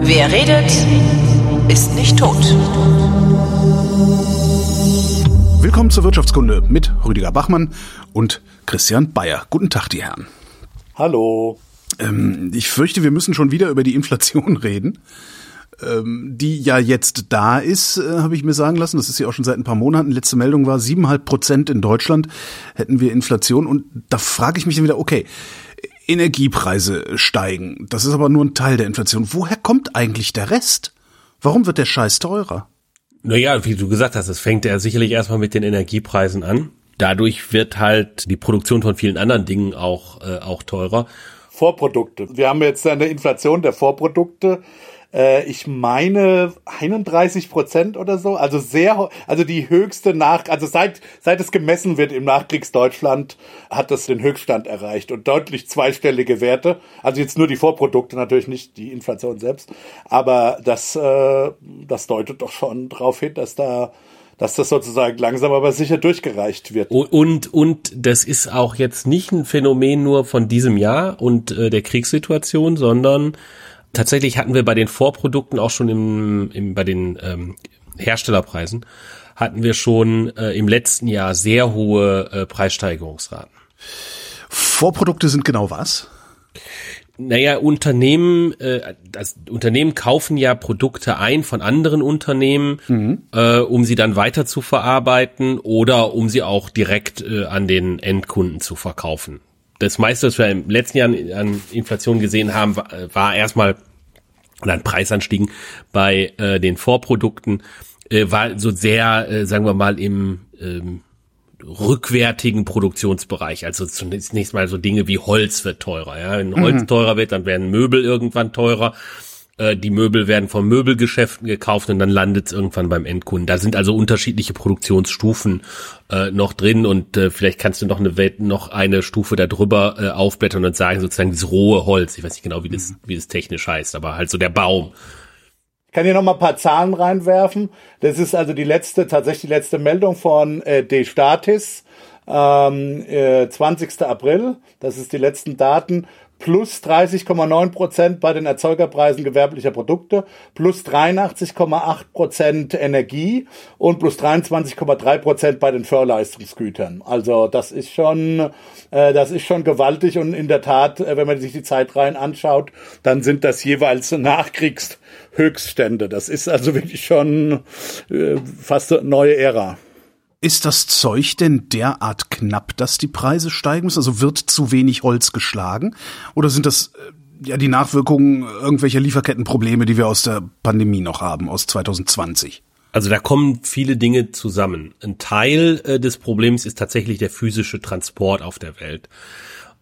Wer redet, ist nicht tot. Willkommen zur Wirtschaftskunde mit Rüdiger Bachmann und Christian Bayer. Guten Tag, die Herren. Hallo. Ähm, ich fürchte, wir müssen schon wieder über die Inflation reden. Ähm, die ja jetzt da ist, äh, habe ich mir sagen lassen. Das ist ja auch schon seit ein paar Monaten. Letzte Meldung war siebeneinhalb Prozent in Deutschland hätten wir Inflation. Und da frage ich mich dann wieder, okay, Energiepreise steigen. Das ist aber nur ein Teil der Inflation. Woher kommt eigentlich der Rest? Warum wird der Scheiß teurer? Naja, wie du gesagt hast, es fängt ja sicherlich erstmal mit den Energiepreisen an. Dadurch wird halt die Produktion von vielen anderen Dingen auch, äh, auch teurer. Vorprodukte. Wir haben jetzt eine Inflation der Vorprodukte äh, ich meine 31 Prozent oder so. Also sehr, also die höchste nach, also seit, seit es gemessen wird im Nachkriegsdeutschland, hat das den Höchststand erreicht und deutlich zweistellige Werte. Also jetzt nur die Vorprodukte, natürlich nicht die Inflation selbst. Aber das, äh, das deutet doch schon darauf hin, dass da dass das sozusagen langsam aber sicher durchgereicht wird. Und, und das ist auch jetzt nicht ein Phänomen nur von diesem Jahr und äh, der Kriegssituation, sondern tatsächlich hatten wir bei den Vorprodukten auch schon im, im bei den ähm, Herstellerpreisen hatten wir schon äh, im letzten Jahr sehr hohe äh, Preissteigerungsraten. Vorprodukte sind genau was? Naja, Unternehmen, äh, das Unternehmen kaufen ja Produkte ein von anderen Unternehmen, mhm. äh, um sie dann weiter zu verarbeiten oder um sie auch direkt äh, an den Endkunden zu verkaufen das meiste, was wir im letzten Jahr an Inflation gesehen haben, war, war erstmal oder an Preisanstiegen bei äh, den Vorprodukten, äh, war so sehr, äh, sagen wir mal, im ähm, rückwärtigen Produktionsbereich. Also zunächst mal so Dinge wie Holz wird teurer. Ja? Wenn Holz mhm. teurer wird, dann werden Möbel irgendwann teurer. Äh, die Möbel werden von Möbelgeschäften gekauft und dann landet es irgendwann beim Endkunden. Da sind also unterschiedliche Produktionsstufen äh, noch drin und äh, vielleicht kannst du noch eine Welt, noch eine Stufe darüber äh, aufblättern und sagen sozusagen dieses rohe Holz. Ich weiß nicht genau, wie das, wie das technisch heißt, aber halt so der Baum. Ich kann hier noch mal ein paar Zahlen reinwerfen. Das ist also die letzte, tatsächlich die letzte Meldung von äh, D-Statis. Ähm, äh, 20. April, das ist die letzten Daten plus 30,9 Prozent bei den Erzeugerpreisen gewerblicher Produkte, plus 83,8 Prozent Energie und plus 23,3 Prozent bei den Förleistungsgütern. Also das ist schon, äh, das ist schon gewaltig und in der Tat, äh, wenn man sich die Zeitreihen anschaut, dann sind das jeweils Nachkriegshöchststände. Das ist also wirklich schon äh, fast eine neue Ära. Ist das Zeug denn derart knapp, dass die Preise steigen müssen? Also wird zu wenig Holz geschlagen? Oder sind das äh, ja die Nachwirkungen irgendwelcher Lieferkettenprobleme, die wir aus der Pandemie noch haben, aus 2020? Also da kommen viele Dinge zusammen. Ein Teil äh, des Problems ist tatsächlich der physische Transport auf der Welt.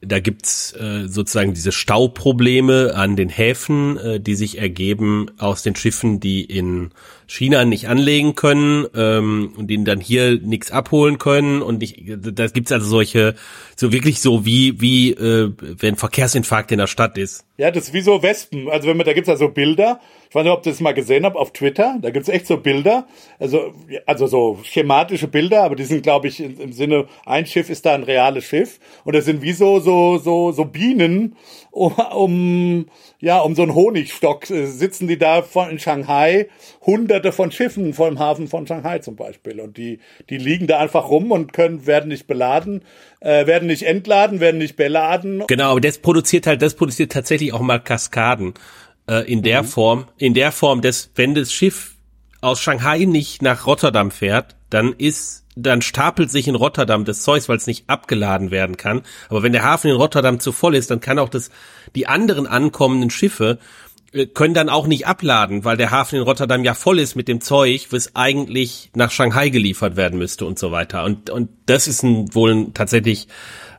Da gibt's äh, sozusagen diese Stauprobleme an den Häfen, äh, die sich ergeben aus den Schiffen, die in China nicht anlegen können ähm, und denen dann hier nichts abholen können. Und ich, da gibt's also solche, so wirklich so wie, wie äh, wenn Verkehrsinfarkt in der Stadt ist. Ja, das ist wie so Wespen. Also wenn man, da gibt's so Bilder. Ich weiß nicht, ob ihr das mal gesehen habt auf Twitter. Da gibt's echt so Bilder. Also, also so schematische Bilder, aber die sind, glaube ich, im Sinne, ein Schiff ist da ein reales Schiff. Und das sind wie so, so, so, so Bienen um, um ja, um so einen Honigstock äh, sitzen die da von in Shanghai, hunderte von Schiffen vor dem Hafen von Shanghai zum Beispiel. Und die, die liegen da einfach rum und können, werden nicht beladen, äh, werden nicht entladen, werden nicht beladen. Genau, aber das produziert halt, das produziert tatsächlich auch mal Kaskaden. Äh, in der mhm. Form, in der Form, dass, wenn das Schiff aus Shanghai nicht nach Rotterdam fährt, dann ist dann stapelt sich in Rotterdam das Zeug, weil es nicht abgeladen werden kann. Aber wenn der Hafen in Rotterdam zu voll ist, dann kann auch das, die anderen ankommenden Schiffe äh, können dann auch nicht abladen, weil der Hafen in Rotterdam ja voll ist mit dem Zeug, was eigentlich nach Shanghai geliefert werden müsste und so weiter. Und, und das ist ein, wohl ein, tatsächlich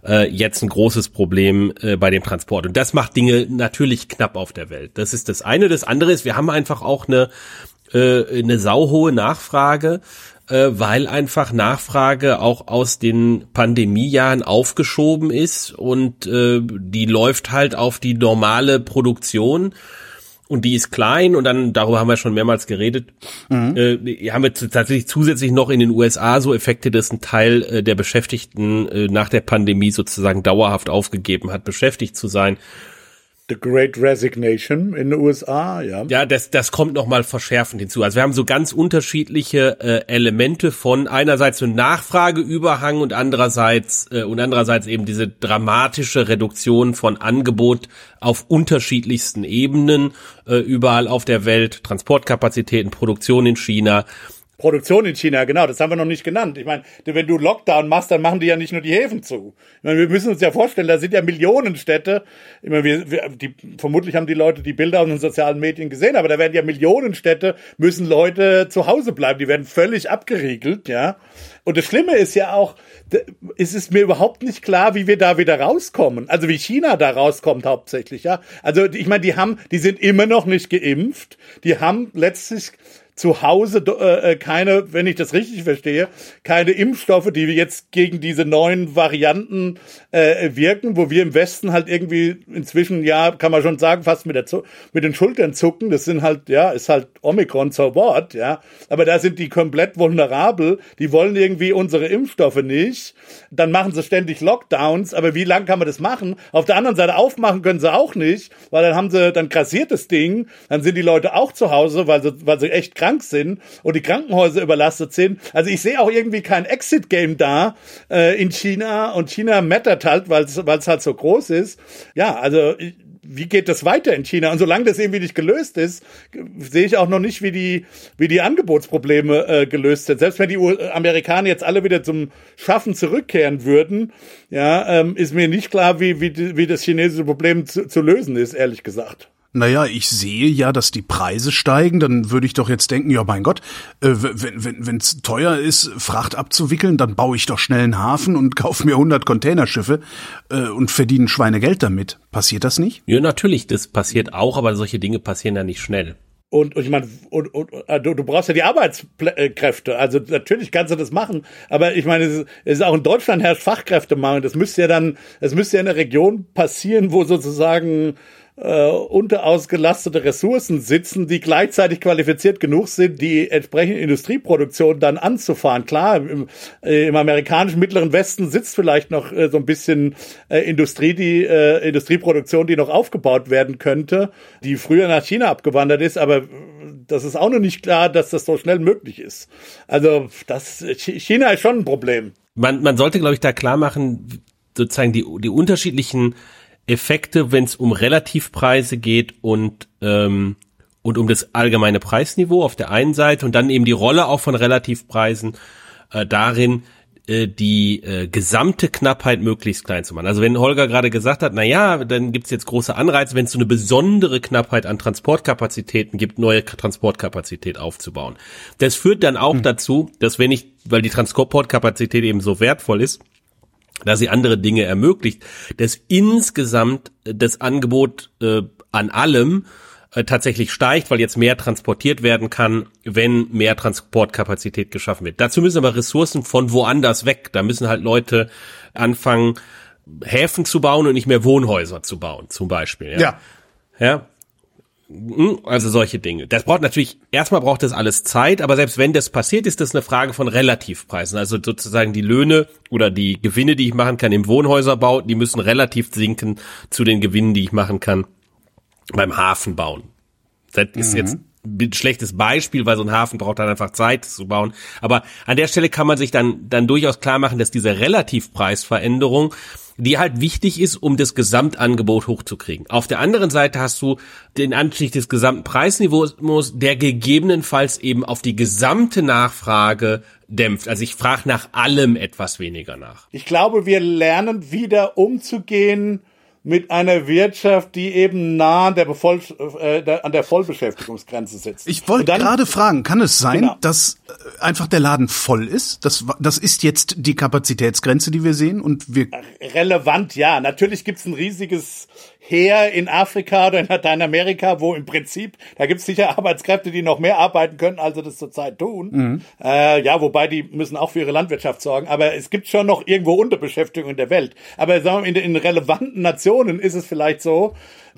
äh, jetzt ein großes Problem äh, bei dem Transport. Und das macht Dinge natürlich knapp auf der Welt. Das ist das eine. Das andere ist, wir haben einfach auch eine, äh, eine sauhohe Nachfrage äh, weil einfach Nachfrage auch aus den Pandemiejahren aufgeschoben ist und äh, die läuft halt auf die normale Produktion. und die ist klein und dann, darüber haben wir schon mehrmals geredet, mhm. äh, haben wir tatsächlich zusätzlich noch in den USA so Effekte, dass ein Teil äh, der Beschäftigten äh, nach der Pandemie sozusagen dauerhaft aufgegeben hat, beschäftigt zu sein. The Great Resignation in den USA, ja. Ja, das, das kommt nochmal verschärfend hinzu. Also wir haben so ganz unterschiedliche äh, Elemente von einerseits so Nachfrageüberhang und andererseits äh, und andererseits eben diese dramatische Reduktion von Angebot auf unterschiedlichsten Ebenen äh, überall auf der Welt, Transportkapazitäten, Produktion in China Produktion in China, genau, das haben wir noch nicht genannt. Ich meine, wenn du Lockdown machst, dann machen die ja nicht nur die Häfen zu. Ich meine, wir müssen uns ja vorstellen, da sind ja Millionen Städte. Ich meine, wir, wir, die, vermutlich haben die Leute die Bilder auf den sozialen Medien gesehen, aber da werden ja Millionen Städte, müssen Leute zu Hause bleiben. Die werden völlig abgeriegelt, ja. Und das Schlimme ist ja auch, es ist mir überhaupt nicht klar, wie wir da wieder rauskommen. Also wie China da rauskommt hauptsächlich, ja. Also ich meine, die haben, die sind immer noch nicht geimpft. Die haben letztlich zu Hause äh, äh, keine, wenn ich das richtig verstehe, keine Impfstoffe, die jetzt gegen diese neuen Varianten äh, wirken, wo wir im Westen halt irgendwie inzwischen, ja, kann man schon sagen, fast mit, der mit den Schultern zucken. Das sind halt, ja, ist halt Omikron so what, ja. Aber da sind die komplett vulnerabel. Die wollen irgendwie unsere Impfstoffe nicht. Dann machen sie ständig Lockdowns. Aber wie lang kann man das machen? Auf der anderen Seite aufmachen können sie auch nicht, weil dann haben sie, dann grassiert das Ding. Dann sind die Leute auch zu Hause, weil sie, weil sie echt krank krank sind und die Krankenhäuser überlastet sind. Also ich sehe auch irgendwie kein Exit-Game da äh, in China und China mattert halt, weil es halt so groß ist. Ja, also wie geht das weiter in China? Und solange das irgendwie nicht gelöst ist, sehe ich auch noch nicht, wie die, wie die Angebotsprobleme äh, gelöst sind. Selbst wenn die Amerikaner jetzt alle wieder zum Schaffen zurückkehren würden, ja, ähm, ist mir nicht klar, wie, wie, wie das chinesische Problem zu, zu lösen ist, ehrlich gesagt. Naja, ich sehe ja, dass die Preise steigen, dann würde ich doch jetzt denken, ja mein Gott, äh, wenn wenn wenn's teuer ist, Fracht abzuwickeln, dann baue ich doch schnell einen Hafen und kaufe mir 100 Containerschiffe äh, und verdiene Schweinegeld damit. Passiert das nicht? Ja, natürlich, das passiert auch, aber solche Dinge passieren ja nicht schnell. Und, und ich meine, und, und, äh, du, du brauchst ja die Arbeitskräfte. Also natürlich kannst du das machen, aber ich meine, es ist, es auch in Deutschland herrscht Fachkräftemangel. Das müsste ja dann, es müsste ja in einer Region passieren, wo sozusagen äh, unterausgelastete Ressourcen sitzen, die gleichzeitig qualifiziert genug sind, die entsprechende Industrieproduktion dann anzufahren. Klar, im, äh, im amerikanischen Mittleren Westen sitzt vielleicht noch äh, so ein bisschen äh, Industrie, die äh, Industrieproduktion, die noch aufgebaut werden könnte, die früher nach China abgewandert ist, aber das ist auch noch nicht klar, dass das so schnell möglich ist. Also das China ist schon ein Problem. Man, man sollte, glaube ich, da klar machen, sozusagen die, die unterschiedlichen Effekte, wenn es um Relativpreise geht und ähm, und um das allgemeine Preisniveau auf der einen Seite und dann eben die Rolle auch von Relativpreisen äh, darin, äh, die äh, gesamte Knappheit möglichst klein zu machen. Also wenn Holger gerade gesagt hat, na ja, dann gibt's jetzt große Anreize, wenn es so eine besondere Knappheit an Transportkapazitäten gibt, neue Transportkapazität aufzubauen. Das führt dann auch hm. dazu, dass wenn ich, weil die Transportkapazität eben so wertvoll ist, da sie andere Dinge ermöglicht, dass insgesamt das Angebot äh, an allem äh, tatsächlich steigt, weil jetzt mehr transportiert werden kann, wenn mehr Transportkapazität geschaffen wird. Dazu müssen aber Ressourcen von woanders weg. Da müssen halt Leute anfangen, Häfen zu bauen und nicht mehr Wohnhäuser zu bauen, zum Beispiel. Ja. ja. ja? Hm, also solche Dinge. Das braucht natürlich, erstmal braucht das alles Zeit, aber selbst wenn das passiert, ist das eine Frage von Relativpreisen. Also sozusagen die Löhne oder die Gewinne, die ich machen kann im Wohnhäuserbau, die müssen relativ sinken zu den Gewinnen, die ich machen kann beim Hafenbauen. Das ist mhm. jetzt ein schlechtes Beispiel, weil so ein Hafen braucht dann einfach Zeit zu bauen. Aber an der Stelle kann man sich dann, dann durchaus klar machen, dass diese Relativpreisveränderung die halt wichtig ist, um das Gesamtangebot hochzukriegen. Auf der anderen Seite hast du den Anstieg des gesamten Preisniveaus, der gegebenenfalls eben auf die gesamte Nachfrage dämpft. Also ich frage nach allem etwas weniger nach. Ich glaube, wir lernen wieder umzugehen mit einer Wirtschaft, die eben nah an der, Bevoll äh, an der Vollbeschäftigungsgrenze sitzt. Ich wollte gerade fragen, kann es sein, genau. dass äh, einfach der Laden voll ist? Das, das ist jetzt die Kapazitätsgrenze, die wir sehen und wir relevant, ja. Natürlich gibt's ein riesiges her in Afrika oder in Lateinamerika, wo im Prinzip, da gibt es sicher Arbeitskräfte, die noch mehr arbeiten können, als sie das zurzeit tun. Mhm. Äh, ja, wobei die müssen auch für ihre Landwirtschaft sorgen. Aber es gibt schon noch irgendwo Unterbeschäftigung in der Welt. Aber sagen wir, in, in relevanten Nationen ist es vielleicht so,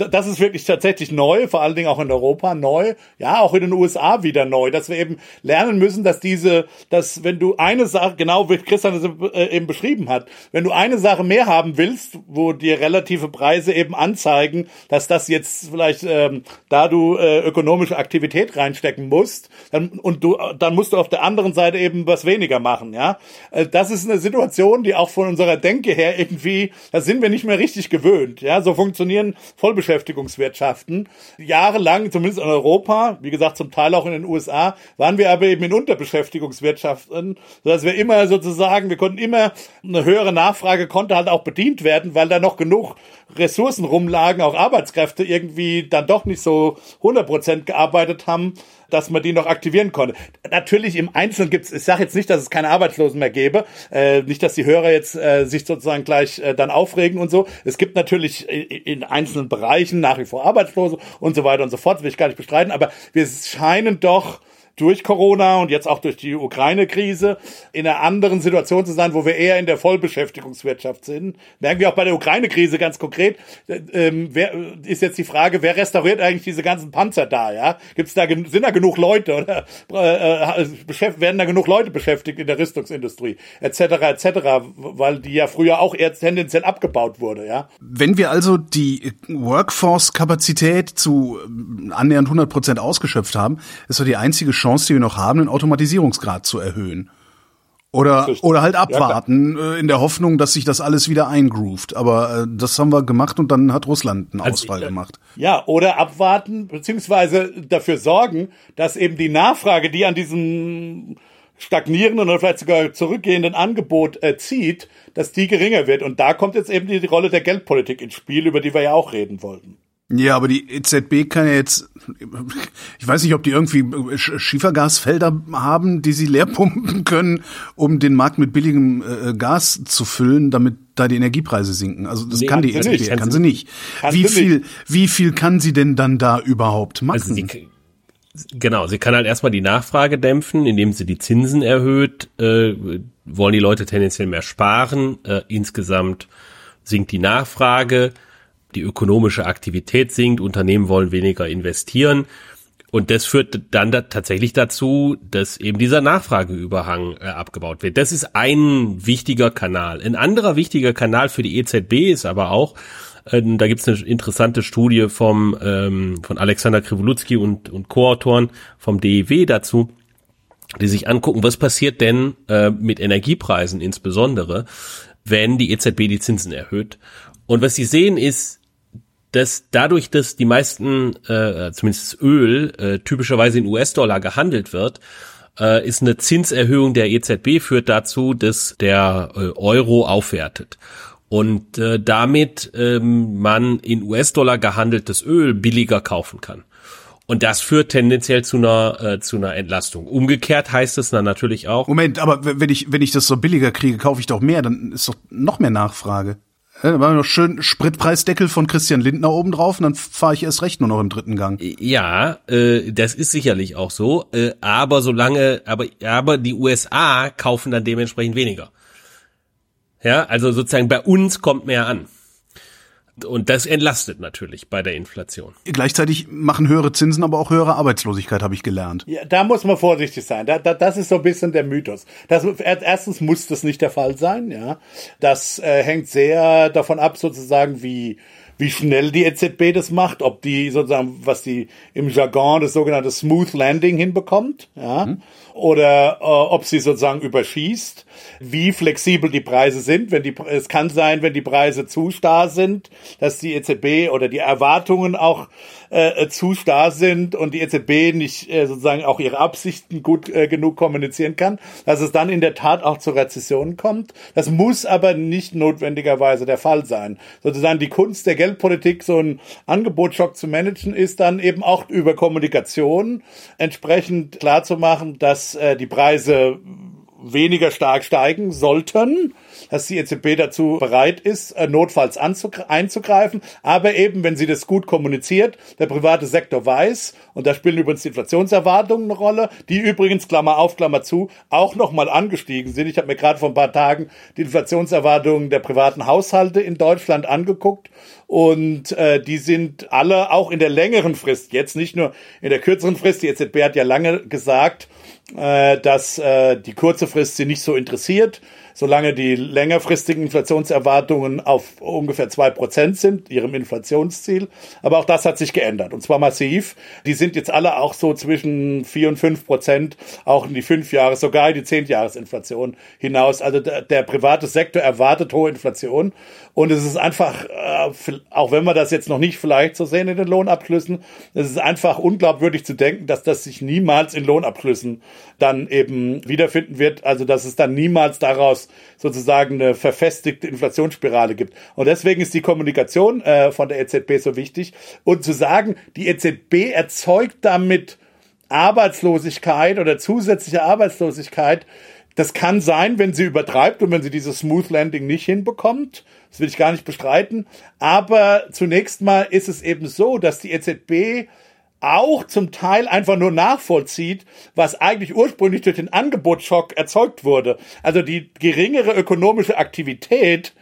das ist wirklich tatsächlich neu, vor allen Dingen auch in Europa neu, ja, auch in den USA wieder neu, dass wir eben lernen müssen, dass diese, dass wenn du eine Sache, genau wie Christian es äh, eben beschrieben hat, wenn du eine Sache mehr haben willst, wo dir relative Preise eben anzeigen, dass das jetzt vielleicht, ähm, da du äh, ökonomische Aktivität reinstecken musst, dann, und du, dann musst du auf der anderen Seite eben was weniger machen, ja. Äh, das ist eine Situation, die auch von unserer Denke her irgendwie, da sind wir nicht mehr richtig gewöhnt, ja. So funktionieren Vollbeschäftigungen Vollbeschäftigungswirtschaften. Jahrelang, zumindest in Europa, wie gesagt zum Teil auch in den USA, waren wir aber eben in Unterbeschäftigungswirtschaften, sodass wir immer sozusagen, wir konnten immer, eine höhere Nachfrage konnte halt auch bedient werden, weil da noch genug Ressourcen rumlagen, auch Arbeitskräfte irgendwie dann doch nicht so 100% gearbeitet haben, dass man die noch aktivieren konnte. Natürlich im Einzelnen gibt's, ich sage jetzt nicht, dass es keine Arbeitslosen mehr gäbe, äh, nicht, dass die Hörer jetzt äh, sich sozusagen gleich äh, dann aufregen und so. Es gibt natürlich in einzelnen Bereichen nach wie vor Arbeitslose und so weiter und so fort, will ich gar nicht bestreiten, aber wir scheinen doch durch Corona und jetzt auch durch die Ukraine-Krise in einer anderen Situation zu sein, wo wir eher in der Vollbeschäftigungswirtschaft sind. Merken wir auch bei der Ukraine-Krise ganz konkret. Ähm, wer, ist jetzt die Frage, wer restauriert eigentlich diese ganzen Panzer da? Ja, gibt's da sind da genug Leute oder äh, äh werden da genug Leute beschäftigt in der Rüstungsindustrie etc. etc. Weil die ja früher auch eher tendenziell abgebaut wurde. Ja. Wenn wir also die Workforce-Kapazität zu annähernd 100 Prozent ausgeschöpft haben, ist doch die einzige Chance Chance, die wir noch haben, den Automatisierungsgrad zu erhöhen. Oder, oder halt abwarten, ja, äh, in der Hoffnung, dass sich das alles wieder eingroovt. Aber äh, das haben wir gemacht und dann hat Russland einen also Ausfall ich, äh, gemacht. Ja, oder abwarten, beziehungsweise dafür sorgen, dass eben die Nachfrage, die an diesem stagnierenden oder vielleicht sogar zurückgehenden Angebot äh, zieht, dass die geringer wird. Und da kommt jetzt eben die, die Rolle der Geldpolitik ins Spiel, über die wir ja auch reden wollten. Ja, aber die EZB kann ja jetzt, ich weiß nicht, ob die irgendwie Schiefergasfelder haben, die sie leer pumpen können, um den Markt mit billigem äh, Gas zu füllen, damit da die Energiepreise sinken. Also das nee, kann die EZB, nicht. kann sie nicht. Kann wie viel, wie viel kann sie denn dann da überhaupt machen? Also sie, genau, sie kann halt erstmal die Nachfrage dämpfen, indem sie die Zinsen erhöht. Äh, wollen die Leute tendenziell mehr sparen? Äh, insgesamt sinkt die Nachfrage die ökonomische Aktivität sinkt, Unternehmen wollen weniger investieren. Und das führt dann da tatsächlich dazu, dass eben dieser Nachfrageüberhang äh, abgebaut wird. Das ist ein wichtiger Kanal. Ein anderer wichtiger Kanal für die EZB ist aber auch, äh, da gibt es eine interessante Studie vom, ähm, von Alexander Krivolutski und, und Co-Autoren vom DEW dazu, die sich angucken, was passiert denn äh, mit Energiepreisen insbesondere, wenn die EZB die Zinsen erhöht. Und was sie sehen ist, dass dadurch, dass die meisten, äh, zumindest Öl, äh, typischerweise in US-Dollar gehandelt wird, äh, ist eine Zinserhöhung der EZB führt dazu, dass der äh, Euro aufwertet und äh, damit ähm, man in US-Dollar gehandeltes Öl billiger kaufen kann. Und das führt tendenziell zu einer äh, zu einer Entlastung. Umgekehrt heißt es dann natürlich auch. Moment, aber wenn ich wenn ich das so billiger kriege, kaufe ich doch mehr, dann ist doch noch mehr Nachfrage. Ja, da war noch schön Spritpreisdeckel von Christian Lindner oben drauf und dann fahre ich erst recht nur noch im dritten Gang. Ja, äh, das ist sicherlich auch so. Äh, aber solange, aber, aber die USA kaufen dann dementsprechend weniger. Ja, also sozusagen bei uns kommt mehr an. Und das entlastet natürlich bei der Inflation. Gleichzeitig machen höhere Zinsen aber auch höhere Arbeitslosigkeit, habe ich gelernt. Ja, da muss man vorsichtig sein. Da, da, das ist so ein bisschen der Mythos. Das, erstens muss das nicht der Fall sein. Ja, Das äh, hängt sehr davon ab, sozusagen, wie wie schnell die EZB das macht, ob die sozusagen, was die im Jargon das sogenannte Smooth Landing hinbekommt, ja, mhm. oder äh, ob sie sozusagen überschießt wie flexibel die Preise sind. Wenn die, es kann sein, wenn die Preise zu starr sind, dass die EZB oder die Erwartungen auch äh, zu starr sind und die EZB nicht äh, sozusagen auch ihre Absichten gut äh, genug kommunizieren kann, dass es dann in der Tat auch zu Rezessionen kommt. Das muss aber nicht notwendigerweise der Fall sein. Sozusagen die Kunst der Geldpolitik, so einen Angebotsschock zu managen, ist dann eben auch über Kommunikation entsprechend klar zu machen, dass äh, die Preise weniger stark steigen sollten, dass die EZB dazu bereit ist, äh, notfalls einzugreifen. Aber eben, wenn sie das gut kommuniziert, der private Sektor weiß, und da spielen übrigens die Inflationserwartungen eine Rolle, die übrigens, Klammer auf, Klammer zu, auch nochmal angestiegen sind. Ich habe mir gerade vor ein paar Tagen die Inflationserwartungen der privaten Haushalte in Deutschland angeguckt und äh, die sind alle auch in der längeren Frist, jetzt nicht nur in der kürzeren Frist. Die EZB hat ja lange gesagt, dass äh, die kurze Frist sie nicht so interessiert solange die längerfristigen Inflationserwartungen auf ungefähr zwei Prozent sind, ihrem Inflationsziel. Aber auch das hat sich geändert und zwar massiv. Die sind jetzt alle auch so zwischen vier und fünf Prozent, auch in die fünf Jahre, sogar in die zehn Jahresinflation hinaus. Also der, der private Sektor erwartet hohe Inflation und es ist einfach, äh, auch wenn wir das jetzt noch nicht vielleicht so sehen in den Lohnabschlüssen, es ist einfach unglaubwürdig zu denken, dass das sich niemals in Lohnabschlüssen dann eben wiederfinden wird. Also dass es dann niemals daraus sozusagen eine verfestigte Inflationsspirale gibt. Und deswegen ist die Kommunikation äh, von der EZB so wichtig. Und zu sagen, die EZB erzeugt damit Arbeitslosigkeit oder zusätzliche Arbeitslosigkeit, das kann sein, wenn sie übertreibt und wenn sie dieses Smooth Landing nicht hinbekommt. Das will ich gar nicht bestreiten. Aber zunächst mal ist es eben so, dass die EZB auch zum Teil einfach nur nachvollzieht, was eigentlich ursprünglich durch den Angebotsschock erzeugt wurde. Also die geringere ökonomische Aktivität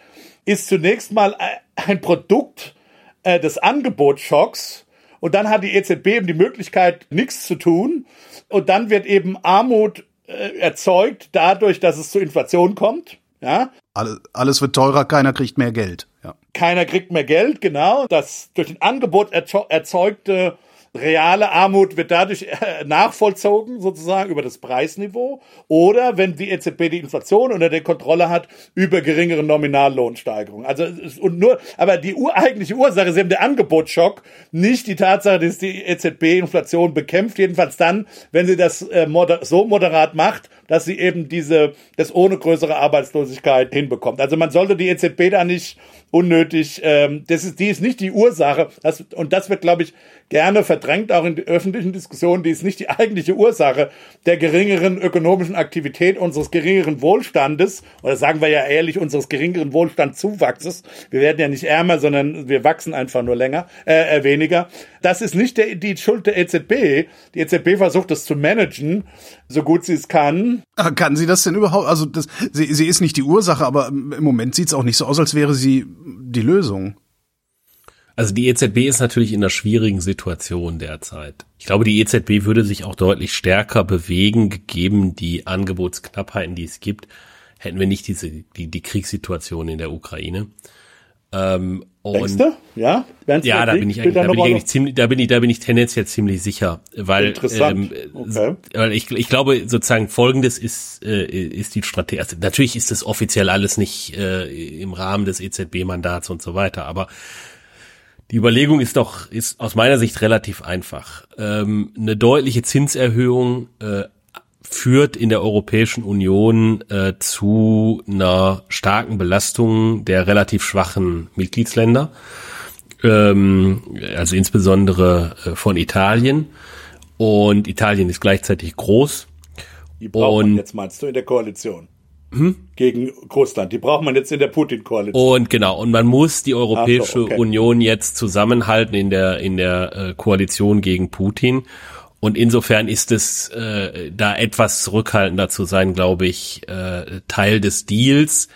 ist zunächst mal ein Produkt äh, des Angebotsschocks und dann hat die EZB eben die Möglichkeit, nichts zu tun und dann wird eben Armut äh, erzeugt dadurch, dass es zu Inflation kommt. Ja. Alles, alles wird teurer, keiner kriegt mehr Geld. Ja. Keiner kriegt mehr Geld, genau. Das durch den Angebot erzeugte reale Armut wird dadurch äh, nachvollzogen, sozusagen über das Preisniveau. Oder wenn die EZB die Inflation unter der Kontrolle hat, über geringere Nominallohnsteigerungen. Also, und nur, aber die eigentliche Ursache ist eben der Angebotsschock, nicht die Tatsache, dass die EZB Inflation bekämpft, jedenfalls dann, wenn sie das äh, so moderat macht, dass sie eben diese, das ohne größere Arbeitslosigkeit hinbekommt. Also man sollte die EZB da nicht unnötig, ähm, das ist, die ist nicht die Ursache, das, und das wird, glaube ich, gerne verdrängt, auch in öffentlichen Diskussion, die ist nicht die eigentliche Ursache der geringeren ökonomischen Aktivität, unseres geringeren Wohlstandes, oder sagen wir ja ehrlich, unseres geringeren Wohlstandzuwachses. Wir werden ja nicht ärmer, sondern wir wachsen einfach nur länger, äh, äh weniger. Das ist nicht der, die Schuld der EZB. Die EZB versucht es zu managen, so gut sie es kann. Kann sie das denn überhaupt? Also das, sie, sie ist nicht die Ursache, aber im Moment sieht es auch nicht so aus, als wäre sie die Lösung. Also die EZB ist natürlich in einer schwierigen Situation derzeit. Ich glaube, die EZB würde sich auch deutlich stärker bewegen, gegeben die Angebotsknappheiten, die es gibt, hätten wir nicht diese die, die Kriegssituation in der Ukraine. Ähm, und? Ja, ja, da bin ich eigentlich, da bin ich eigentlich ziemlich, da bin ich, da bin ich tendenziell ziemlich sicher, weil, ähm, okay. weil ich, ich glaube sozusagen Folgendes ist äh, ist die Strategie. Also natürlich ist das offiziell alles nicht äh, im Rahmen des EZB-Mandats und so weiter, aber die Überlegung ist doch, ist aus meiner Sicht relativ einfach. Ähm, eine deutliche Zinserhöhung äh, führt in der Europäischen Union äh, zu einer starken Belastung der relativ schwachen Mitgliedsländer, ähm, also insbesondere äh, von Italien. Und Italien ist gleichzeitig groß. Die braucht und, jetzt meinst du in der Koalition? hm? gegen Russland. Die braucht man jetzt in der Putin-Koalition. Und genau, und man muss die Europäische so, okay. Union jetzt zusammenhalten in der in der äh, Koalition gegen Putin. Und insofern ist es äh, da etwas zurückhaltender zu sein, glaube ich, äh, Teil des Deals,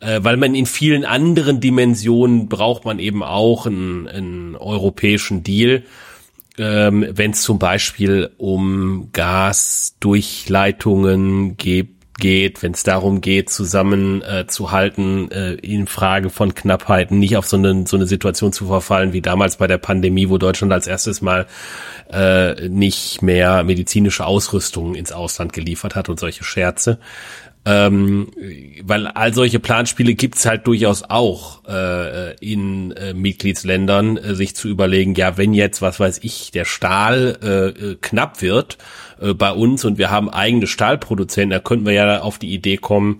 äh, weil man in vielen anderen Dimensionen braucht man eben auch einen, einen europäischen Deal. Ähm, Wenn es zum Beispiel um Gasdurchleitungen geht, geht, wenn es darum geht, zusammen äh, zu halten, äh, in Frage von Knappheiten, nicht auf so eine, so eine Situation zu verfallen wie damals bei der Pandemie, wo Deutschland als erstes Mal äh, nicht mehr medizinische Ausrüstung ins Ausland geliefert hat und solche Scherze. Ähm, weil all solche Planspiele gibt's halt durchaus auch äh, in äh, Mitgliedsländern, äh, sich zu überlegen, ja, wenn jetzt, was weiß ich, der Stahl äh, äh knapp wird äh, bei uns und wir haben eigene Stahlproduzenten, da könnten wir ja auf die Idee kommen,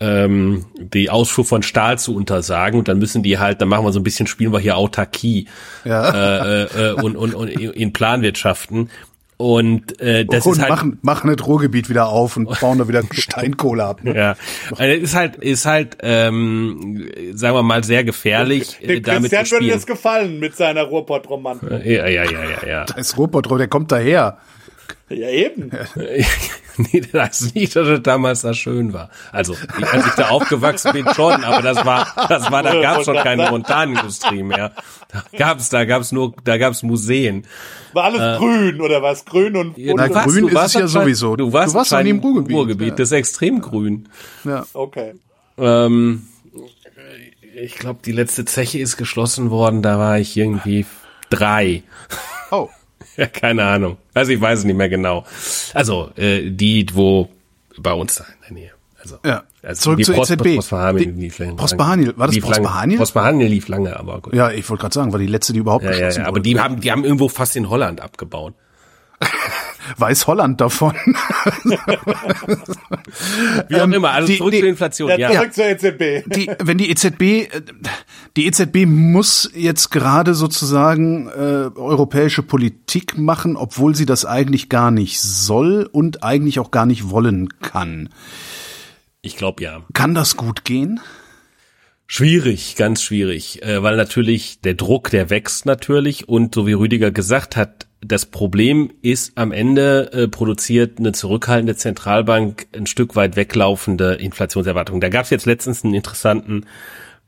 ähm, die Ausfuhr von Stahl zu untersagen und dann müssen die halt, dann machen wir so ein bisschen, spielen wir hier Autarkie ja. äh, äh, und, und, und in Planwirtschaften Und äh, das und ist halt machen, machen das Ruhrgebiet wieder auf und bauen da wieder Steinkohle ab. Ne? ja, also ist halt ist halt ähm, sagen wir mal sehr gefährlich äh, Dem damit Christian würde das gefallen mit seiner Ruhrpott-Romantik. Ja, ja, ja, ja, ja. Da ist Ruhrpott, der kommt daher. Ja, eben. nee, das ist nicht, dass es damals da schön war. Also, als ich da aufgewachsen bin schon, aber das war, das war, da gab es schon keine Montanindustrie mehr. Da gab's, da gab's nur, da gab's Museen. War alles grün oder was? Grün und Ja, Na, grün ist warst es ja sowieso. Du warst, Du warst im anscheinend Ruhrgebiet. Ruhrgebiet, Ja. das ist extrem grün. Ja. Okay. Ähm, ich glaube, die letzte Zeche ist geschlossen worden, da war ich irgendwie drei. Oh. Ja, keine Ahnung. Also ich weiß es nicht mehr genau. Also, äh, die, wo bei uns da in der Nähe. Also, Ja. also Zurück die zur Prost, EZB. Prosperhanil lief lange. Prosperhanil. War das. Prosperhanil? Prosperhanil lief lange, aber gut. Ja, ich wollte gerade sagen, war die letzte, die überhaupt Ja, ja, geschlossen ja, aber wurde. die haben, die haben irgendwo fast in Holland abgebaut. Weiß Holland davon. Wie auch immer, also die- zurück die- zur Inflation. Ja, Ja, zurück zur EZB. die, wenn die EZB, äh, die EZB muss jetzt gerade sozusagen äh, europäische Politik machen, obwohl sie das eigentlich gar nicht soll und eigentlich auch gar nicht wollen kann. ich glaube ja. Kann das gut gehen? Schwierig, ganz schwierig, äh, weil natürlich der Druck, der wächst natürlich und so wie Rüdiger gesagt hat, das Problem ist am Ende äh, produziert eine zurückhaltende Zentralbank ein Stück weit weglaufende Inflationserwartungen. Da gab es jetzt letztens einen interessanten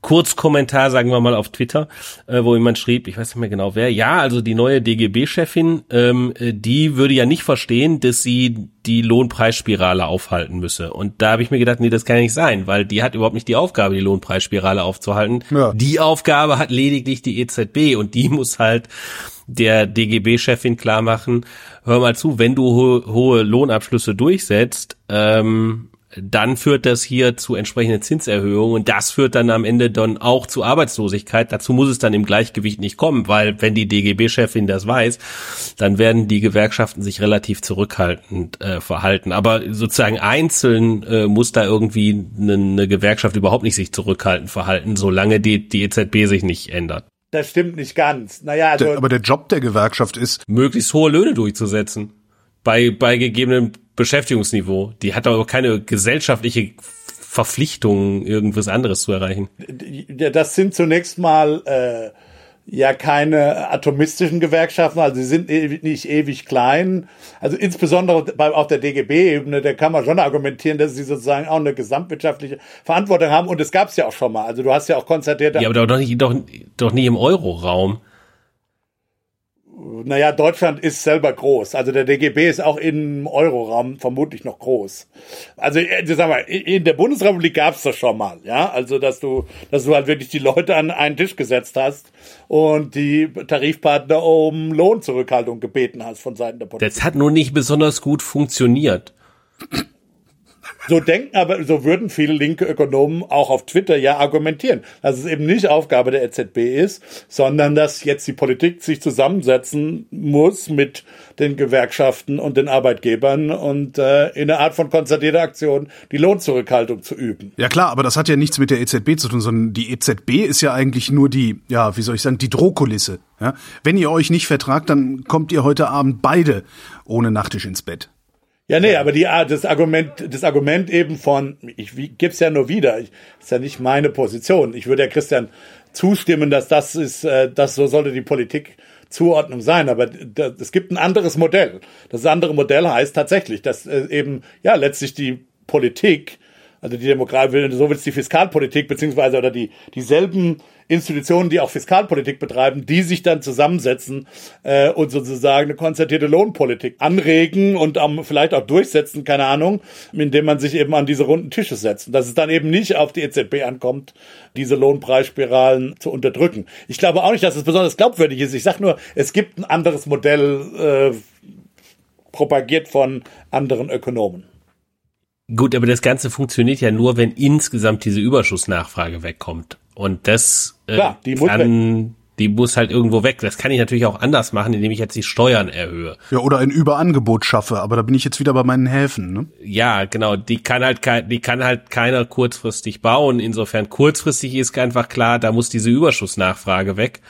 Kurzkommentar, sagen wir mal, auf Twitter, äh, wo jemand schrieb, ich weiß nicht mehr genau wer, ja, also die neue DGB-Chefin, ähm, äh, die würde ja nicht verstehen, dass sie die Lohnpreisspirale aufhalten müsse. Und da habe ich mir gedacht, nee, das kann ja nicht sein, weil die hat überhaupt nicht die Aufgabe, die Lohnpreisspirale aufzuhalten. Ja. Die Aufgabe hat lediglich die EZB und die muss halt der DGB-Chefin klar machen, hör mal zu, wenn du ho hohe Lohnabschlüsse durchsetzt, ähm, dann führt das hier zu entsprechenden Zinserhöhungen und das führt dann am Ende dann auch zu Arbeitslosigkeit. Dazu muss es dann im Gleichgewicht nicht kommen, weil wenn die DGB-Chefin das weiß, dann werden die Gewerkschaften sich relativ zurückhaltend äh, verhalten. Aber sozusagen einzeln äh, muss da irgendwie eine, eine Gewerkschaft überhaupt nicht sich zurückhaltend verhalten, solange die, die EZB sich nicht ändert. Das stimmt nicht ganz. Naja, also Der, aber der Job der Gewerkschaft ist, möglichst hohe Löhne durchzusetzen. Bei, bei gegebenem Beschäftigungsniveau. Die hat aber keine gesellschaftliche Verpflichtung, irgendwas anderes zu erreichen. Ja, das sind zunächst mal äh, ja keine atomistischen Gewerkschaften, also sie sind nicht ewig klein. Also insbesondere bei auf der DGB-Ebene, da kann man schon argumentieren, dass sie sozusagen auch eine gesamtwirtschaftliche Verantwortung haben. Und das gab es ja auch schon mal. Also du hast ja auch konstatiert, Ja, aber doch nicht, doch, doch nicht im Euroraum. Naja, Deutschland ist selber groß. Also der DGB ist auch im Euroraum vermutlich noch groß. Also äh, sag mal, in der Bundesrepublik gab's das schon mal, ja. Also dass du, dass du halt wirklich die Leute an einen Tisch gesetzt hast und die Tarifpartner um Lohnzurückhaltung gebeten hast von Seiten der Politik. Das hat nur nicht besonders gut funktioniert. So denken aber, so würden viele linke Ökonomen auch auf Twitter ja argumentieren, dass es eben nicht Aufgabe der EZB ist, sondern dass jetzt die Politik sich zusammensetzen muss mit den Gewerkschaften und den Arbeitgebern und äh, in einer Art von konzertierter Aktion die Lohnzurückhaltung zu üben. ja klar, aber das hat ja nichts mit der EZB zu tun, sondern die EZB ist ja eigentlich nur die, ja, wie soll ich sagen, die Drohkulisse. Ja? Wenn ihr euch nicht vertragt, dann kommt ihr heute Abend beide ohne Nachtisch ins Bett. Ja, nee, aber die Art, das Argument, das Argument eben von, ich gib's ja nur wieder, ich, ist ja nicht meine Position. Ich würde ja Christian zustimmen, dass das ist, äh, das so sollte die Politik Zuordnung sein, aber es gibt ein anderes Modell. Das andere Modell heißt tatsächlich, dass äh, eben ja letztlich die Politik, also die Demokratie, so es die Fiskalpolitik beziehungsweise oder die dieselben Institutionen, die auch Fiskalpolitik betreiben, die sich dann zusammensetzen äh, und sozusagen eine konzertierte Lohnpolitik anregen und um, vielleicht auch durchsetzen, keine Ahnung, indem man sich eben an diese runden Tische setzt. Und dass es dann eben nicht auf die EZB ankommt, diese Lohnpreisspiralen zu unterdrücken. Ich glaube auch nicht, dass es besonders glaubwürdig ist. Ich sage nur, es gibt ein anderes Modell, äh, propagiert von anderen Ökonomen. Gut, aber das Ganze funktioniert ja nur, wenn insgesamt diese Überschussnachfrage wegkommt. Und das äh, Klar, die muss kann, die muss halt irgendwo weg. Das kann ich natürlich auch anders machen, indem ich jetzt die Steuern erhöhe. Ja, oder ein Überangebot schaffe, aber da bin ich jetzt wieder bei meinen Häfen. Ne? Ja, genau. Die kann halt die kann halt keiner kurzfristig bauen. Insofern kurzfristig ist einfach klar, da muss diese Überschussnachfrage weg.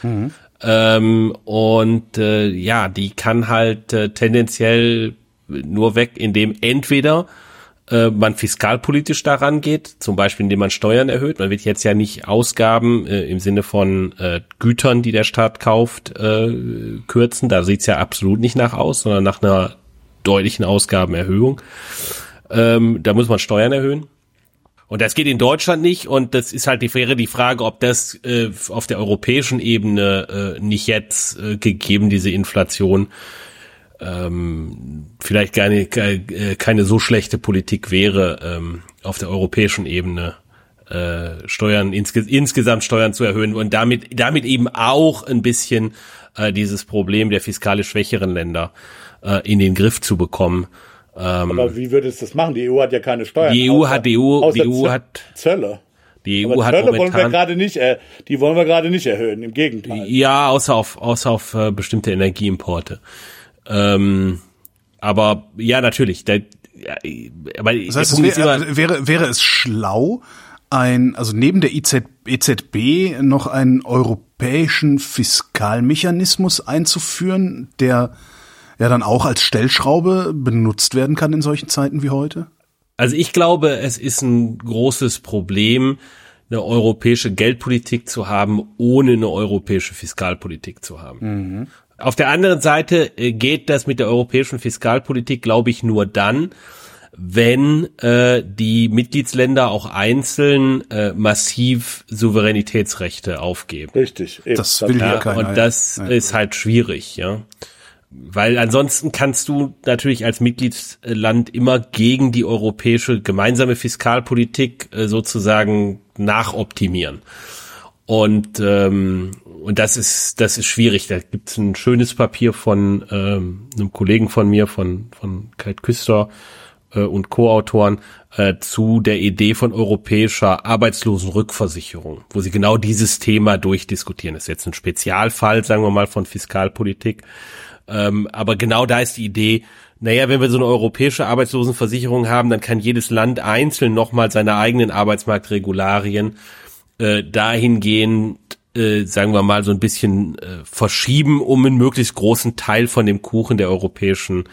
Ähm, und äh, ja, die kann halt äh, tendenziell nur weg, indem entweder äh, man fiskalpolitisch daran geht, zum Beispiel indem man Steuern erhöht. Man wird jetzt ja nicht Ausgaben äh, im Sinne von äh, Gütern, die der Staat kauft, äh, kürzen. Da sieht's ja absolut nicht nach aus, sondern nach einer deutlichen Ausgabenerhöhung. Ähm, da muss man Steuern erhöhen. Und das geht in Deutschland nicht und das ist halt die wäre die Frage, ob das äh, auf der europäischen Ebene äh, nicht jetzt äh, gegeben diese Inflation ähm, vielleicht keine, keine so schlechte Politik wäre, ähm, auf der europäischen Ebene äh, Steuern insge insgesamt Steuern zu erhöhen und damit damit eben auch ein bisschen äh, dieses Problem der fiskalisch schwächeren Länder äh, in den Griff zu bekommen. Ähm, Aber wie würdest du das machen? Die EU hat ja keine Steuern. Die EU außer, hat die EU, die EU hat Zölle. Die EU Aber hat Zölle wollen wir gerade nicht, äh, die wollen wir gerade nicht erhöhen. Im Gegenteil. Ja, außer auf außer auf äh, bestimmte Energieimporte. Ähm, aber ja, natürlich. Der, ja, aber das heißt, wär, wäre, wäre es schlau, ein, also neben der EZB noch einen europäischen Fiskalmechanismus einzuführen, der ja dann auch als Stellschraube benutzt werden kann in solchen Zeiten wie heute? Also ich glaube, es ist ein großes Problem, eine europäische Geldpolitik zu haben, ohne eine europäische Fiskalpolitik zu haben. Mhm. Auf der anderen Seite äh, geht das mit der europäischen Fiskalpolitik, glaube ich, nur dann, wenn äh, die Mitgliedsländer auch einzeln äh, massiv Souveränitätsrechte aufgeben. Richtig. Eben. Das will ja, keiner. Und das ja. ist halt schwierig, ja. Weil ansonsten kannst du natürlich als Mitgliedsland immer gegen die europäische gemeinsame Fiskalpolitik äh, sozusagen nachoptimieren. Und ähm, und das ist das ist schwierig. Da gibt's ein schönes Papier von ähm, einem Kollegen von mir, von von Kate Küster äh, und Co-Autoren äh, zu der Idee von europäischer Arbeitslosenrückversicherung, wo sie genau dieses Thema durchdiskutieren. Das ist jetzt ein Spezialfall, sagen wir mal, von Fiskalpolitik. Ähm, aber genau da ist die Idee, naja, wenn wir so eine europäische Arbeitslosenversicherung haben, dann kann jedes Land einzeln nochmal seine eigenen Arbeitsmarktregularien äh, dahingehend, äh, sagen wir mal, so ein bisschen äh, verschieben, um einen möglichst großen Teil von dem Kuchen der europäischen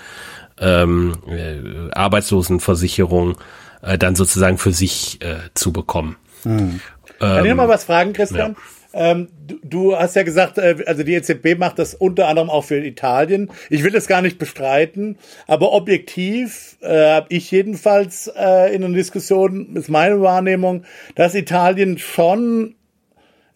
ähm, äh, Arbeitslosenversicherung äh, dann sozusagen für sich äh, zu bekommen. Hm. Kann ich noch mal was fragen, Christian? Ja. Ähm, du, du, hast ja gesagt, äh, also die EZB macht das unter anderem auch für Italien. Ich will das gar nicht bestreiten, aber objektiv äh, habe ich jedenfalls äh, in der Diskussion, ist meine Wahrnehmung, dass Italien schon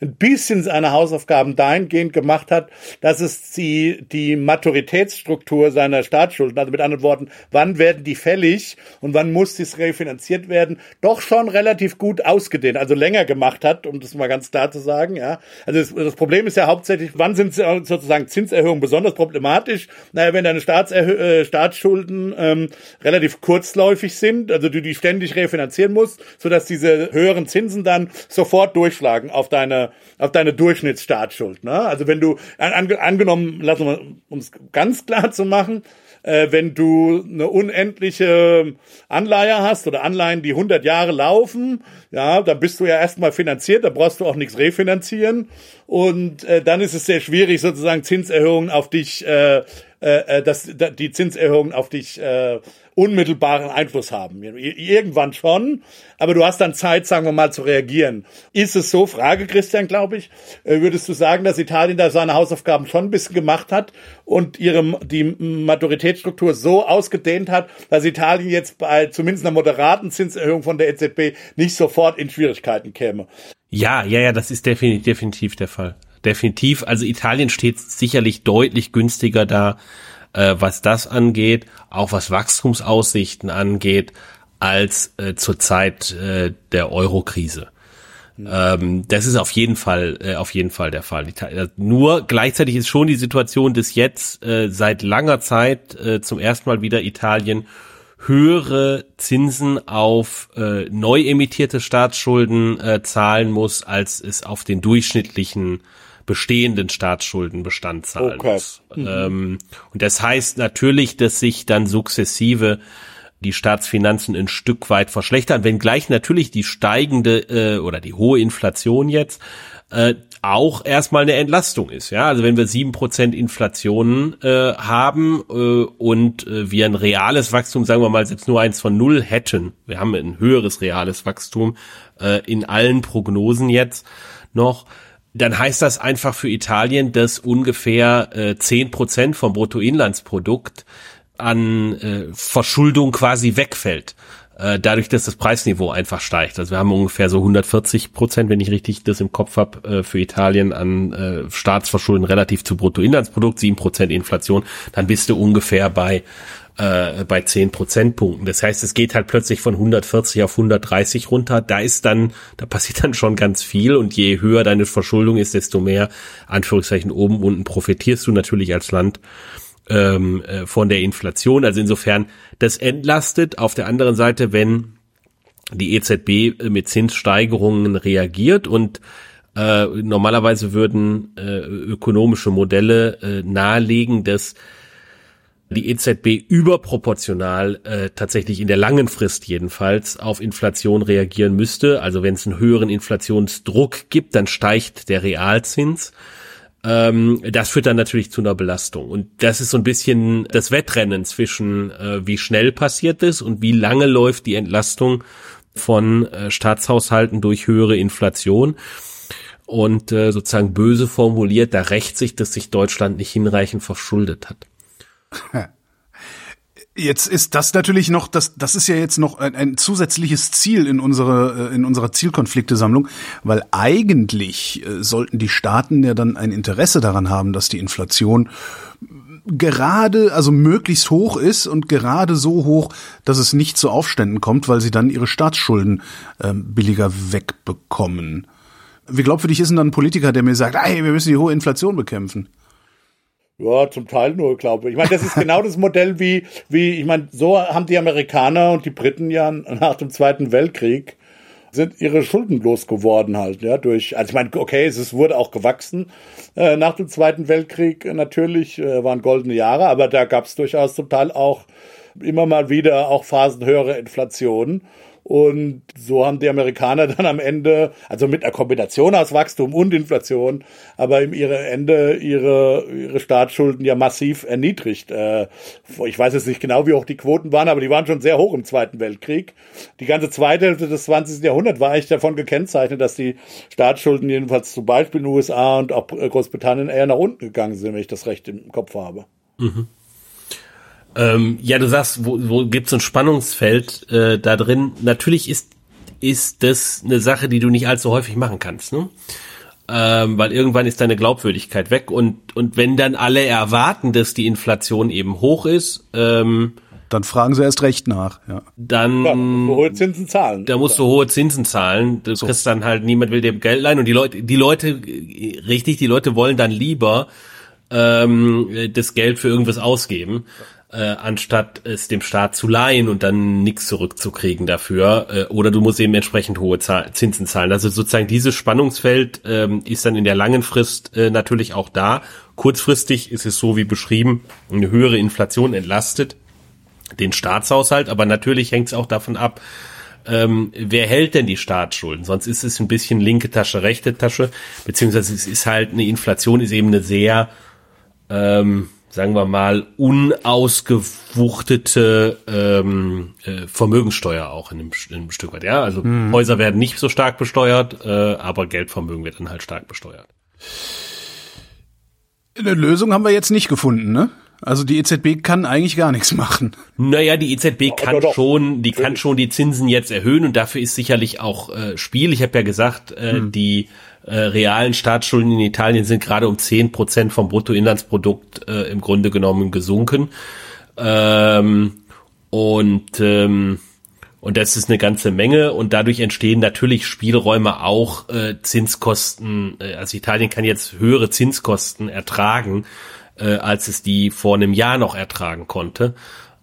ein bisschen seine Hausaufgaben dahingehend gemacht hat, dass es die, die Maturitätsstruktur seiner Staatsschulden, also mit anderen Worten, wann werden die fällig und wann muss dies refinanziert werden, doch schon relativ gut ausgedehnt, also länger gemacht hat, um das mal ganz klar zu sagen, ja. Also das, das Problem ist ja hauptsächlich, wann sind sozusagen Zinserhöhungen besonders problematisch? Naja, wenn deine Staatserhö äh, Staatsschulden ähm, relativ kurzläufig sind, also du die ständig refinanzieren musst, sodass diese höheren Zinsen dann sofort durchschlagen auf deine auf deine Durchschnittsstartschuld. Ne? Also wenn du an, angenommen, lassen wir es ganz klar zu machen, äh, wenn du eine unendliche Anleihe hast oder Anleihen, die 100 Jahre laufen, ja, dann bist du ja erstmal finanziert, da brauchst du auch nichts refinanzieren und äh, dann ist es sehr schwierig sozusagen Zinserhöhungen auf dich äh, äh, äh dass die Zinserhöhungen auf dich äh, unmittelbaren Einfluss haben. Irgendwann schon, aber du hast dann Zeit, sagen wir mal, zu reagieren. Ist es so, Frage Christian, glaube ich, äh, würdest du sagen, dass Italien da seine Hausaufgaben schon ein bisschen gemacht hat und ihre, die Maturitätsstruktur so ausgedehnt hat, dass Italien jetzt bei zumindest einer moderaten Zinserhöhung von der EZB nicht sofort in Schwierigkeiten käme? Ja, ja, ja, das ist definitiv, definitiv der Fall. Definitiv. Also Italien steht sicherlich deutlich günstiger da äh, was das angeht, auch was Wachstumsaussichten angeht, als äh, zur Zeit äh, der Euro-Krise. Ähm, das ist auf jeden Fall, äh, auf jeden Fall der Fall. Äh, nur gleichzeitig ist schon die Situation, dass jetzt äh, seit langer Zeit äh, zum ersten Mal wieder Italien höhere Zinsen auf äh, neu emittierte Staatsschulden äh, zahlen muss, als es auf den durchschnittlichen bestehenden Staatsschuldenbestand zahlen okay. muss. Mhm. Ähm, und das heißt natürlich, dass sich dann sukzessive die Staatsfinanzen ein Stück weit verschlechtern, wenngleich natürlich die steigende äh, oder die hohe Inflation jetzt äh, auch erstmal eine Entlastung ist. Ja, also wenn wir sieben Prozent Inflation äh, haben äh, und äh, wir ein reales Wachstum, sagen wir mal, selbst nur eins von null hätten, wir haben ein höheres reales Wachstum äh, in allen Prognosen jetzt noch, dann heißt das einfach für Italien, dass ungefähr äh, zehn äh, Prozent vom Bruttoinlandsprodukt an äh, Verschuldung quasi wegfällt äh, dadurch, dass das Preisniveau einfach steigt. Also wir haben ungefähr so 140 Prozent, wenn ich richtig das im Kopf habe, äh, für Italien an äh, Staatsverschulden relativ zu Bruttoinlandsprodukt, sieben Prozent Inflation, dann bist du ungefähr bei äh, bei 10 Prozentpunkten. Das heißt, es geht halt plötzlich von 140 auf 130 runter. Da ist dann, da passiert dann schon ganz viel und je höher deine Verschuldung ist, desto mehr, Anführungszeichen, oben, unten profitierst du natürlich als Land ähm, äh, von der Inflation. Also insofern, das entlastet. Auf der anderen Seite, wenn die EZB mit Zinssteigerungen reagiert und äh, normalerweise würden äh, ökonomische Modelle äh, nahelegen, dass die EZB überproportional äh, tatsächlich in der langen Frist jedenfalls auf Inflation reagieren müsste. Also wenn es einen höheren Inflationsdruck gibt, dann steigt der Realzins ähm, das führt dann natürlich zu einer Belastung. Und das ist so ein bisschen das Wettrennen zwischen, äh, wie schnell passiert es und wie lange läuft die Entlastung von äh, Staatshaushalten durch höhere Inflation. Und äh, sozusagen böse formuliert, da rächt sich, dass sich Deutschland nicht hinreichend verschuldet hat. Jetzt ist das natürlich noch, das, das ist ja jetzt noch ein, ein zusätzliches Ziel in unserer, äh, in unserer Zielkonfliktesammlung, weil eigentlich äh, sollten die Staaten ja dann ein Interesse daran haben, dass die Inflation gerade, also möglichst hoch ist und gerade so hoch, dass es nicht zu Aufständen kommt, weil sie dann ihre Staatsschulden äh, billiger wegbekommen. Wie glaubwürdig ist denn dann ein Politiker, der mir sagt, ey, wir müssen die hohe Inflation bekämpfen? Ja, zum Teil nur, glaube ich. Ich meine, das ist genau das Modell wie, wie, ich meine, so haben die Amerikaner und die Briten ja nach dem Zweiten Weltkrieg sind ihre Schulden losgeworden halt, ja, durch, also ich meine, okay, es wurde auch gewachsen äh, nach dem Zweiten Weltkrieg natürlich, äh, waren goldene Jahre, aber da gab es durchaus zum Teil auch immer mal wieder auch Phasen höhere Inflation. Und so haben die Amerikaner dann am Ende, also mit einer Kombination aus Wachstum und Inflation, aber im ihre Ende ihre, ihre Staatsschulden ja massiv erniedrigt. Äh, ich weiß jetzt nicht genau, wie hoch die Quoten waren, aber die waren schon sehr hoch im Zweiten Weltkrieg. Die ganze zweite Hälfte des 20. Jahrhunderts war eigentlich davon gekennzeichnet, dass die Staatsschulden jedenfalls zum Beispiel in den USA und auch Großbritannien eher nach unten gegangen sind, wenn ich das recht im Kopf habe. Mhm. Ähm, ja, du sagst, wo, wo gibt es ein Spannungsfeld äh, da drin? Natürlich ist, ist das eine Sache, die du nicht allzu häufig machen kannst, ne? Ähm, weil irgendwann ist deine Glaubwürdigkeit weg und, und wenn dann alle erwarten, dass die Inflation eben hoch ist, ähm, dann fragen sie erst recht nach, ja. Dann ja, hohe Zinsen zahlen. Da musst du hohe Zinsen zahlen. Du so. kriegst dann halt, niemand will dir Geld leihen und die Leute, die Leute, richtig, die Leute wollen dann lieber ähm, das Geld für irgendwas ausgeben äh, anstatt es dem Staat zu leihen und dann nichts zurückzukriegen dafür. Äh, oder du musst eben entsprechend hohe Zahl Zinsen zahlen. Also sozusagen dieses Spannungsfeld ähm, ist dann in der langen Frist äh, natürlich auch da. Kurzfristig ist es so wie beschrieben, eine höhere Inflation entlastet den Staatshaushalt, aber natürlich hängt es auch davon ab, ähm, wer hält denn die Staatsschulden? Sonst ist es ein bisschen linke Tasche, rechte Tasche, beziehungsweise es ist halt eine Inflation, ist eben eine sehr ähm, sagen wir mal, unausgewuchtete ähm, äh, Vermögensteuer auch in einem, in einem Stück weit. Ja, also hm. Häuser werden nicht so stark besteuert, äh, aber Geldvermögen wird dann halt stark besteuert. Eine Lösung haben wir jetzt nicht gefunden, ne? Also die EZB kann eigentlich gar nichts machen. Naja, die EZB kann ja, schon, die kann schon die Zinsen jetzt erhöhen und dafür ist sicherlich auch äh, Spiel. Ich habe ja gesagt, äh, hm. die äh, realen Staatsschulden in Italien sind gerade um zehn Prozent vom Bruttoinlandsprodukt äh, im Grunde genommen gesunken. Ähm, und ähm, und das ist eine ganze Menge und dadurch entstehen natürlich Spielräume auch äh, Zinskosten. Äh, also Italien kann jetzt höhere Zinskosten ertragen, äh, als es die vor einem Jahr noch ertragen konnte.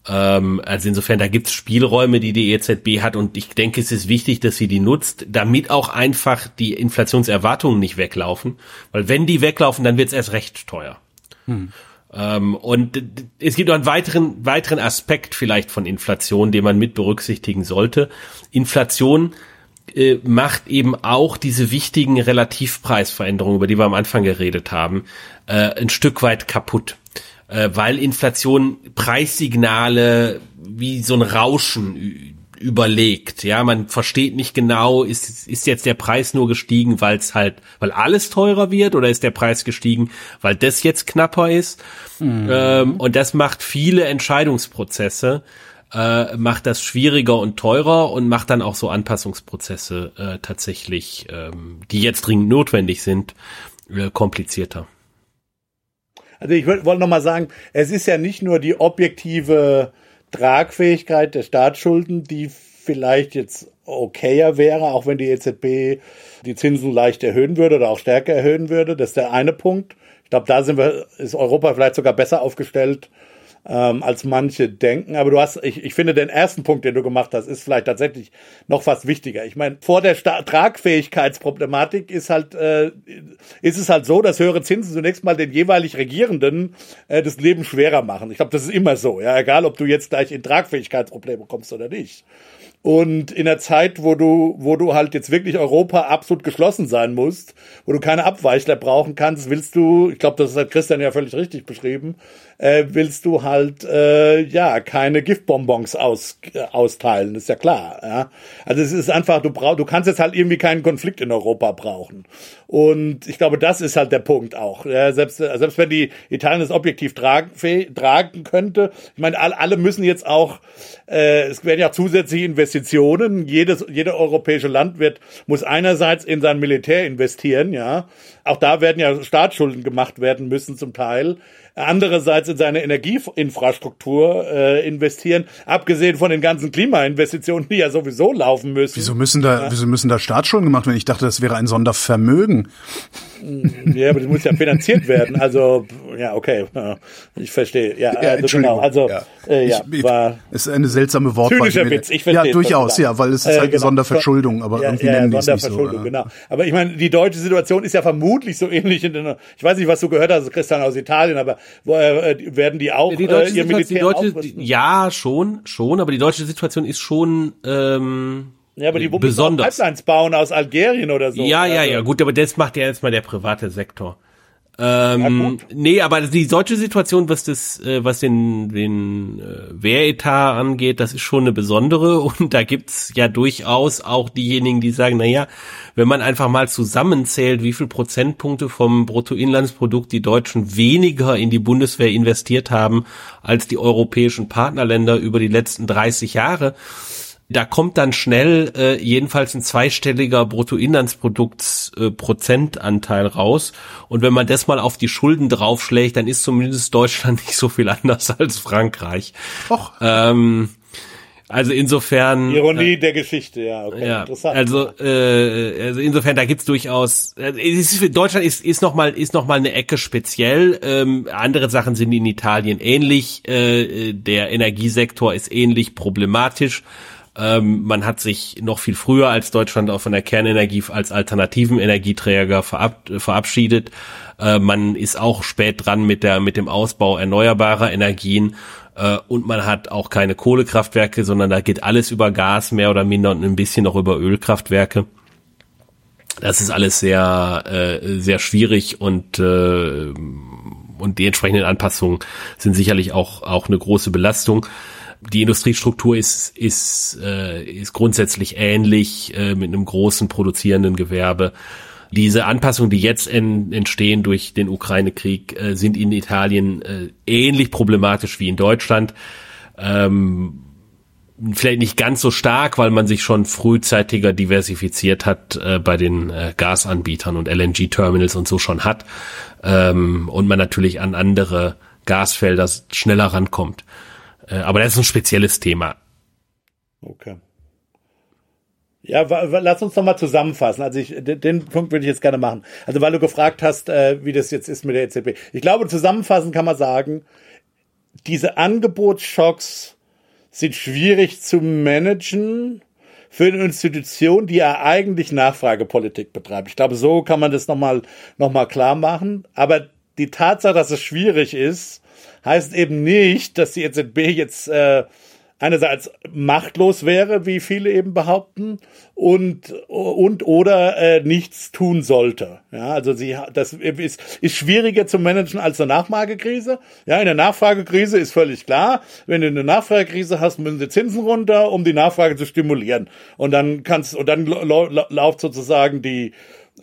Ähm, also insofern, da gibt's Spielräume, die die EZB hat und ich denke, es ist wichtig, dass sie die nutzt, damit auch einfach die Inflationserwartungen nicht weglaufen, weil wenn die weglaufen, dann wird's erst recht teuer. Hm. Ähm, und es gibt noch einen weiteren, weiteren Aspekt vielleicht von Inflation, den man mit berücksichtigen sollte. Inflation äh, macht eben auch diese wichtigen Relativpreisveränderungen, über die wir am Anfang geredet haben, äh, ein Stück weit kaputt. Äh, weil Inflation Preissignale wie so ein Rauschen überlegt. Ja, man versteht nicht genau, ist, ist jetzt der Preis nur gestiegen, weil es halt, weil alles teurer wird oder ist der Preis gestiegen, weil das jetzt knapper ist? Mhm. Ähm, und das macht viele Entscheidungsprozesse äh, macht das schwieriger und teurer und macht dann auch so Anpassungsprozesse äh, tatsächlich, ähm, die jetzt dringend notwendig sind, äh, komplizierter. Also ich wollte noch mal sagen, es ist ja nicht nur die objektive Tragfähigkeit der Staatsschulden, die vielleicht jetzt okayer wäre, auch wenn die EZB die Zinsen leicht erhöhen würde oder auch stärker erhöhen würde. Das ist der eine Punkt. Ich glaube, da sind wir, ist Europa vielleicht sogar besser aufgestellt ähm, als manche denken. Aber du hast, ich, ich finde, den ersten Punkt, den du gemacht hast, ist vielleicht tatsächlich noch fast wichtiger. Ich meine, vor der Sta Tragfähigkeitsproblematik ist halt, äh, ist es halt so, dass höhere Zinsen zunächst mal den jeweilig Regierenden äh, das Leben schwerer machen. Ich glaube, das ist immer so, ja, egal, ob du jetzt gleich in Tragfähigkeitsprobleme kommst oder nicht. Und in der Zeit, wo du, wo du halt jetzt wirklich Europa absolut geschlossen sein musst, wo du keine Abweichler brauchen kannst, willst du, ich glaube, das hat Christian ja völlig richtig beschrieben, äh, willst du halt äh, ja keine Giftbonbons aus, äh, austeilen, ist ja klar. Ja? Also es ist einfach, du brauchst, du kannst jetzt halt irgendwie keinen Konflikt in Europa brauchen. Und ich glaube, das ist halt der Punkt auch. Ja, selbst, selbst wenn die Italien das objektiv tragen, tragen könnte, ich meine, alle, alle müssen jetzt auch, äh, es werden ja zusätzliche Investitionen. Jedes, jeder europäische Land wird, muss einerseits in sein Militär investieren, ja. Auch da werden ja Staatsschulden gemacht werden müssen zum Teil andererseits in seine Energieinfrastruktur äh, investieren, abgesehen von den ganzen Klimainvestitionen, die ja sowieso laufen müssen. Wieso müssen da, ja. wieso müssen da Staatsschulden gemacht werden? Ich dachte, das wäre ein Sondervermögen. Ja, aber das muss ja finanziert werden. Also, ja, okay. Ich verstehe. Ja, ja also genau. Also, ja, äh, ja ich, war ist eine seltsame Wortwahl. Zynischer Witz, ich verstehe. Ja, durchaus, ja, weil es ist äh, halt genau. Sonderverschuldung, aber ja, irgendwie ja, nennen die es nicht so. Genau. Aber ich meine, die deutsche Situation ist ja vermutlich so ähnlich in den, ich weiß nicht, was du gehört hast, Christian aus Italien, aber wo, äh, werden die auch die deutsche äh, ihr Militär die deutsche, Ja, schon, schon, aber die deutsche Situation ist schon ähm, ja, aber die besonders Pipelines bauen aus Algerien oder so. Ja, ja, also. ja, gut, aber das macht ja jetzt mal der private Sektor. Ähm, ja, nee, aber die deutsche Situation, was das, äh, was den, den äh, Wehretat angeht, das ist schon eine besondere. Und da gibt's ja durchaus auch diejenigen, die sagen, na ja, wenn man einfach mal zusammenzählt, wie viel Prozentpunkte vom Bruttoinlandsprodukt die Deutschen weniger in die Bundeswehr investiert haben als die europäischen Partnerländer über die letzten 30 Jahre, da kommt dann schnell äh, jedenfalls ein zweistelliger Bruttoinlandsproduktsprozentanteil äh, raus. Und wenn man das mal auf die Schulden draufschlägt, dann ist zumindest Deutschland nicht so viel anders als Frankreich. Och. Ähm, also insofern. Ironie äh, der Geschichte, ja, okay, ja, interessant. Also, äh, also insofern, da gibt's durchaus. Äh, ist, Deutschland ist ist noch mal ist noch mal eine Ecke speziell. Ähm, andere Sachen sind in Italien ähnlich. Äh, der Energiesektor ist ähnlich problematisch. Ähm, man hat sich noch viel früher als Deutschland auch von der Kernenergie als alternativen Energieträger verab verabschiedet. Äh, man ist auch spät dran mit der mit dem Ausbau erneuerbarer Energien äh, und man hat auch keine Kohlekraftwerke, sondern da geht alles über Gas mehr oder minder und ein bisschen noch über Ölkraftwerke. Das ist alles sehr äh, sehr schwierig und äh, und die entsprechenden Anpassungen sind sicherlich auch auch eine große Belastung die Industriestruktur ist, ist, äh, ist grundsätzlich ähnlich äh, mit einem großen produzierenden Gewerbe. Diese Anpassungen, die jetzt en, entstehen durch den Ukraine-Krieg, äh, sind in Italien äh, ähnlich problematisch wie in Deutschland. Ähm, vielleicht nicht ganz so stark, weil man sich schon frühzeitiger diversifiziert hat äh, bei den äh, Gasanbietern und LNG-Terminals und so schon hat. Ähm, und man natürlich an andere Gasfelder schneller rankommt. Äh, aber das ist ein spezielles Thema. Okay. Ja, lass uns noch mal zusammenfassen. Also ich, den Punkt würde ich jetzt gerne machen. Also weil du gefragt hast, äh, wie das jetzt ist mit der EZB. Ich glaube, zusammenfassend kann man sagen, diese Angebotsschocks sind schwierig zu managen für eine Institution, die ja eigentlich Nachfragepolitik betreibt. Ich glaube, so kann man das nochmal noch mal klar machen. Aber die Tatsache, dass es schwierig ist, heißt eben nicht, dass die EZB jetzt äh, einerseits machtlos wäre, wie viele eben behaupten, und und oder äh, nichts tun sollte. Ja, also sie das ist, ist schwieriger zu managen als eine Nachfragekrise. Ja, in der Nachfragekrise ist völlig klar, wenn du eine Nachfragekrise hast, müssen die Zinsen runter, um die Nachfrage zu stimulieren. Und dann kannst und dann läuft sozusagen die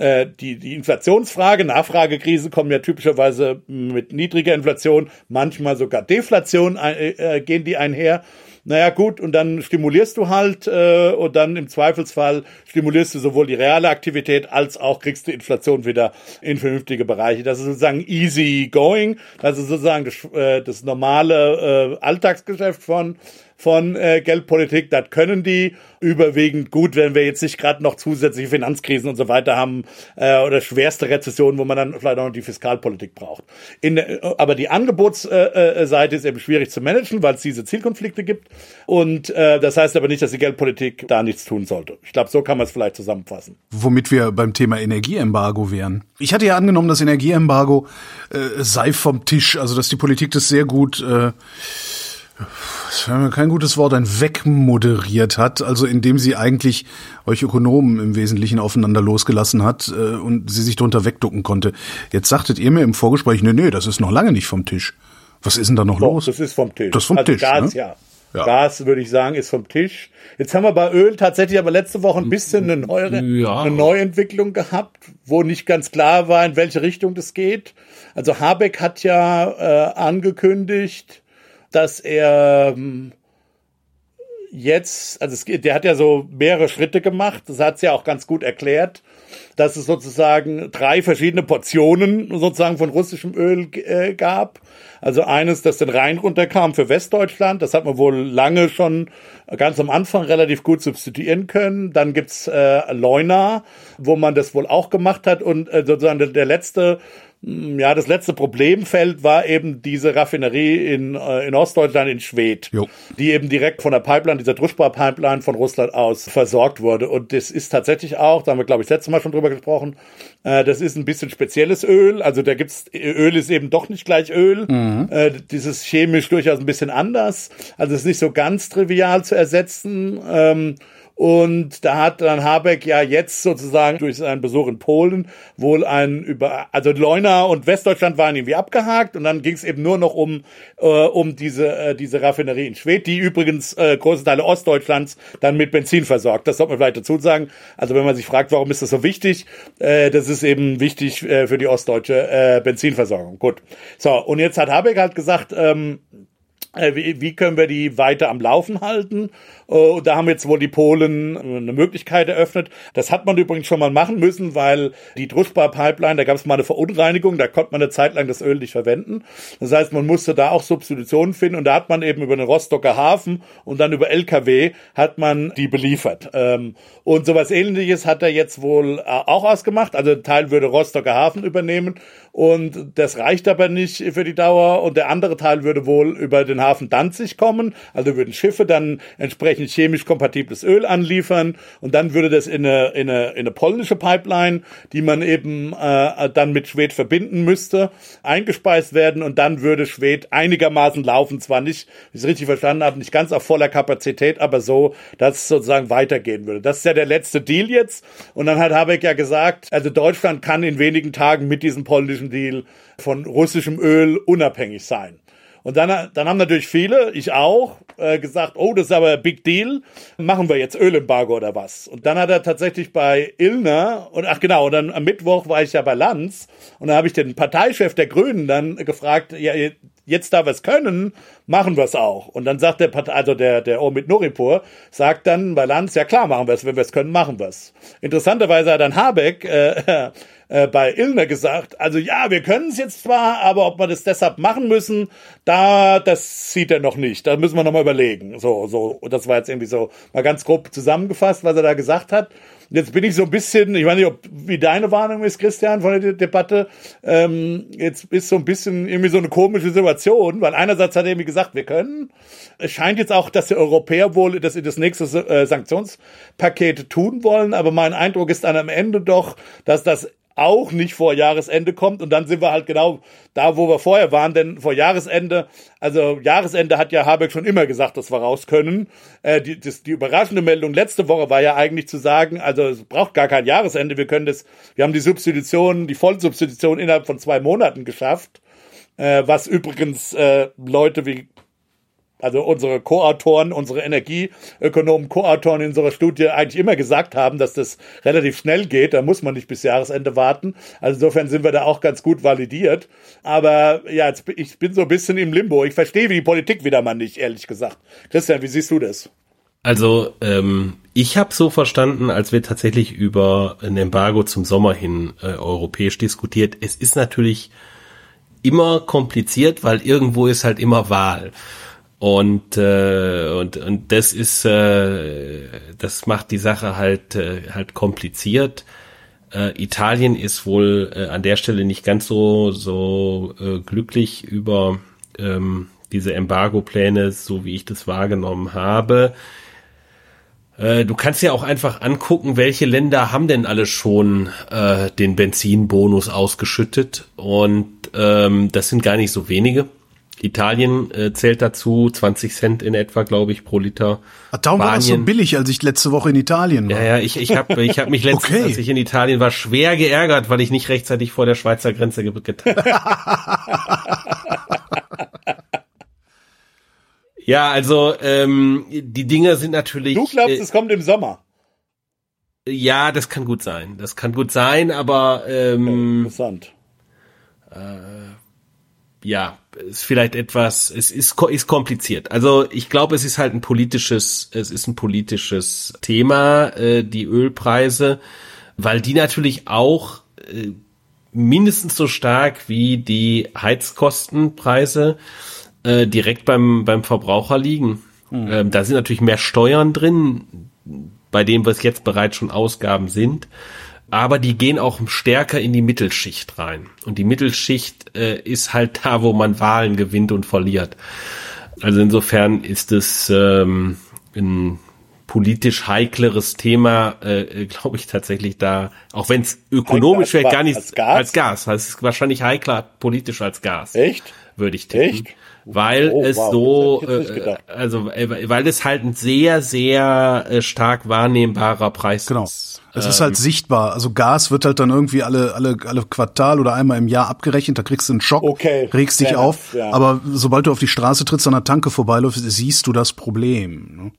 äh, die, die Inflationsfrage, Nachfragekrise kommen ja typischerweise mit niedriger Inflation, manchmal sogar Deflation äh, äh, gehen die einher. Naja gut, und dann stimulierst du halt äh, und dann im Zweifelsfall stimulierst du sowohl die reale Aktivität als auch kriegst du Inflation wieder in vernünftige Bereiche. Das ist sozusagen easy going, das ist sozusagen das, äh, das normale äh, Alltagsgeschäft von von äh, Geldpolitik. Das können die überwiegend gut, wenn wir jetzt nicht gerade noch zusätzliche Finanzkrisen und so weiter haben äh, oder schwerste Rezessionen, wo man dann vielleicht auch noch die Fiskalpolitik braucht. In, äh, aber die Angebotsseite ist eben schwierig zu managen, weil es diese Zielkonflikte gibt. Und äh, das heißt aber nicht, dass die Geldpolitik da nichts tun sollte. Ich glaube, so kann man es vielleicht zusammenfassen. Womit wir beim Thema Energieembargo wären. Ich hatte ja angenommen, das Energieembargo äh, sei vom Tisch, also dass die Politik das sehr gut äh, das wäre kein gutes Wort, ein wegmoderiert hat, also indem sie eigentlich euch Ökonomen im Wesentlichen aufeinander losgelassen hat äh, und sie sich darunter wegducken konnte. Jetzt sagtet ihr mir im Vorgespräch, nee, nee, das ist noch lange nicht vom Tisch. Was ist denn da noch Doch, los? Das ist vom Tisch. Das ist vom also Tisch, Gas, ne? ja. Ja. Gas, würde ich sagen, ist vom Tisch. Jetzt haben wir bei Öl tatsächlich aber letzte Woche ein bisschen eine, neuere, Ja. eine Neuentwicklung gehabt, wo nicht ganz klar war, in welche Richtung das geht. Also Habeck hat ja äh, angekündigt, dass er ähm, jetzt, also es, der hat ja so mehrere Schritte gemacht, das hat es ja auch ganz gut erklärt, dass es sozusagen drei verschiedene Portionen sozusagen von russischem Öl äh, gab. Also eines, das den Rhein runterkam für Westdeutschland, das hat man wohl lange schon ganz am Anfang relativ gut substituieren können. Dann gibt's äh, Leuna, wo man das wohl auch gemacht hat und äh, sozusagen der, der letzte ja, das letzte Problemfeld war eben diese Raffinerie in, äh, in Ostdeutschland in Schwedt, Jo. die eben direkt von der Pipeline, dieser Druschbar-Pipeline von Russland aus versorgt wurde. Und das ist tatsächlich auch, da haben wir, glaube ich, das letzte Mal schon drüber gesprochen, äh, das ist ein bisschen spezielles Öl. Also da gibt's, Öl ist eben doch nicht gleich Öl. Äh, dieses chemisch durchaus ein bisschen anders. Also es ist nicht so ganz trivial zu ersetzen. Ähm, und da hat dann Habeck ja jetzt sozusagen durch seinen Besuch in Polen wohl ein über, also Leuna und Westdeutschland waren irgendwie abgehakt und dann ging es eben nur noch um äh, um diese äh, diese Raffinerie in Schwedt, die übrigens äh, große Teile Ostdeutschlands dann mit Benzin versorgt. Das sollte man vielleicht dazu sagen. Also wenn man sich fragt, warum ist das so wichtig, äh, das ist eben wichtig äh, für die ostdeutsche äh, Benzinversorgung. Gut. So und jetzt hat Habeck halt gesagt. Ähm, äh, wie, wie können wir die weiter am Laufen halten? Äh, Und da haben jetzt wohl die Polen eine Möglichkeit eröffnet. Das hat man übrigens schon mal machen müssen, weil die Druschbar-Pipeline, da gab es mal eine Verunreinigung, da konnte man eine Zeit lang das Öl nicht verwenden. Das heißt, man musste da auch Substitutionen finden und da hat man eben über den Rostocker Hafen und dann über LKW hat man die beliefert. Ähm, Und sowas ähnliches hat er jetzt wohl äh, auch ausgemacht. Also ein Teil würde Rostocker Hafen übernehmen und das reicht aber nicht für die Dauer und der andere Teil würde wohl über den Hafen Danzig kommen. Also würden Schiffe dann entsprechend chemisch kompatibles Öl anliefern und dann würde das in eine, in eine, in eine polnische Pipeline, die man eben äh, dann mit Schwed verbinden müsste, eingespeist werden und dann würde Schwed einigermaßen laufen. Zwar nicht, wie ich es richtig verstanden habe, nicht ganz auf voller Kapazität, aber so, dass es sozusagen weitergehen würde. Das ist ja der letzte Deal jetzt. Und dann hat Habeck ja gesagt, also Deutschland kann in wenigen Tagen mit diesem polnischen Deal von russischem Öl unabhängig sein. Und dann, dann haben natürlich viele, ich auch, äh, gesagt, oh, das ist aber Big Deal, machen wir jetzt Ölembargo oder was? Und dann hat er tatsächlich bei Illner, und ach genau, und dann am Mittwoch war ich ja bei Lanz, und da habe ich den Parteichef der Grünen dann gefragt, ja, jetzt da wir es können, machen wir es auch. Und dann sagt der Partei, also der, der Omid Noripur, sagt dann bei Lanz, ja klar, machen wir es, wenn wir es können, machen wir es. Interessanterweise hat dann Habeck äh, äh, bei Illner gesagt, also ja, wir können es jetzt zwar, aber ob wir das deshalb machen müssen, da, das sieht er noch nicht. Da müssen wir noch mal überlegen. So, so, und das war jetzt irgendwie so mal ganz grob zusammengefasst, was er da gesagt hat. Jetzt bin ich so ein bisschen, ich weiß nicht, ob, wie deine Warnung ist, Christian, von der De Debatte. Ähm, jetzt ist so ein bisschen irgendwie so eine komische Situation, weil einerseits hat er irgendwie gesagt, wir können. Es scheint jetzt auch, dass die Europäer wohl das in das nächste äh, Sanktionspaket tun wollen, aber mein Eindruck ist dann am Ende doch, dass das auch nicht vor Jahresende kommt. Und dann sind wir halt genau da, wo wir vorher waren. Denn vor Jahresende, also Jahresende hat ja Habeck schon immer gesagt, dass wir raus können. Äh, die, das, die überraschende Meldung letzte Woche war ja eigentlich zu sagen, also es braucht gar kein Jahresende. Wir können das, wir haben die Substitution, die Vollsubstitution innerhalb von zwei Monaten geschafft. Äh, was übrigens äh, Leute wie also unsere Co-Autoren, unsere Energieökonomen, Co-Autoren in unserer Studie eigentlich immer gesagt haben, dass das relativ schnell geht. Da muss man nicht bis Jahresende warten. Also insofern sind wir da auch ganz gut validiert. Aber ja, jetzt, ich bin so ein bisschen im Limbo. Ich verstehe die Politik wieder mal nicht, ehrlich gesagt. Christian, wie siehst du das? Also ähm, ich habe so verstanden, als wir tatsächlich über ein Embargo zum Sommer hin äh, europäisch diskutiert. Es ist natürlich immer kompliziert, weil irgendwo ist halt immer Wahl. Und, äh, und, und das ist, äh, das macht die Sache halt, äh, halt kompliziert. Äh, Italien ist wohl äh, an der Stelle nicht ganz so, so äh, glücklich über ähm, diese Embargo-Pläne, so wie ich das wahrgenommen habe. Äh, du kannst ja auch einfach angucken, welche Länder haben denn alle schon äh, den Benzinbonus ausgeschüttet. Und ähm, das sind gar nicht so wenige. Italien äh, zählt dazu, 20 Cent in etwa, glaube ich, pro Liter. Ach, darum war das so billig, als ich letzte Woche in Italien war. Ja, ja, ich, ich habe ich hab mich letztens, okay. als ich in Italien war, schwer geärgert, weil ich nicht rechtzeitig vor der Schweizer Grenze getan Ja, also ähm, die Dinge sind natürlich. Du glaubst, äh, es kommt im Sommer? Ja, das kann gut sein. Das kann gut sein, aber ähm, interessant. Äh, ja, ist vielleicht etwas, es ist, ist kompliziert. Also ich glaube, es ist halt ein politisches, es ist ein politisches Thema, äh, die Ölpreise, weil die natürlich auch äh, mindestens so stark wie die Heizkostenpreise äh, direkt beim, beim Verbraucher liegen. Mhm. Ähm, da sind natürlich mehr Steuern drin, bei dem was jetzt bereits schon Ausgaben sind aber die gehen auch stärker in die Mittelschicht rein. Und die Mittelschicht äh, ist halt da, wo man Wahlen gewinnt und verliert. Also insofern ist es ähm, ein politisch heikleres Thema, äh, glaube ich tatsächlich da, auch wenn es ökonomisch wäre, gar nicht als Gas. Als Gas. Also es ist wahrscheinlich heikler politisch als Gas. Echt? Würde ich tippen. Echt? Weil oh, es wow, so, äh, also äh, weil es halt ein sehr, sehr äh, stark wahrnehmbarer Preis genau. ist. Es ist halt ähm, sichtbar. Also Gas wird halt dann irgendwie alle, alle, alle Quartal oder einmal im Jahr abgerechnet. Da kriegst du einen Schock, okay, regst dich auf. Ja. Aber sobald du auf die Straße trittst, an der Tanke vorbeiläufst, siehst du das Problem. Ne?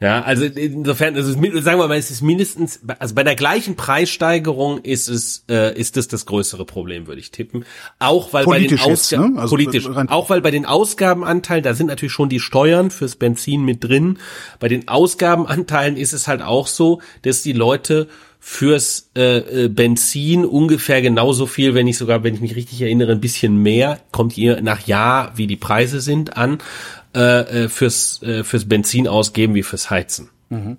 Ja, also insofern, also sagen wir mal, es ist mindestens, also bei der gleichen Preissteigerung ist es, äh, ist es das größere Problem, würde ich tippen. Auch weil politisch bei den Ausgaben, ne? also politisch, auch weil bei den Ausgabenanteilen, da sind natürlich schon die Steuern fürs Benzin mit drin. Bei den Ausgabenanteilen ist es halt auch so, dass die Leute fürs äh, äh Benzin ungefähr genauso viel, wenn nicht sogar, wenn ich mich richtig erinnere, ein bisschen mehr, kommt je nach Jahr, wie die Preise sind, an. Äh, äh, fürs, äh, fürs Benzin ausgeben wie fürs Heizen. Mhm.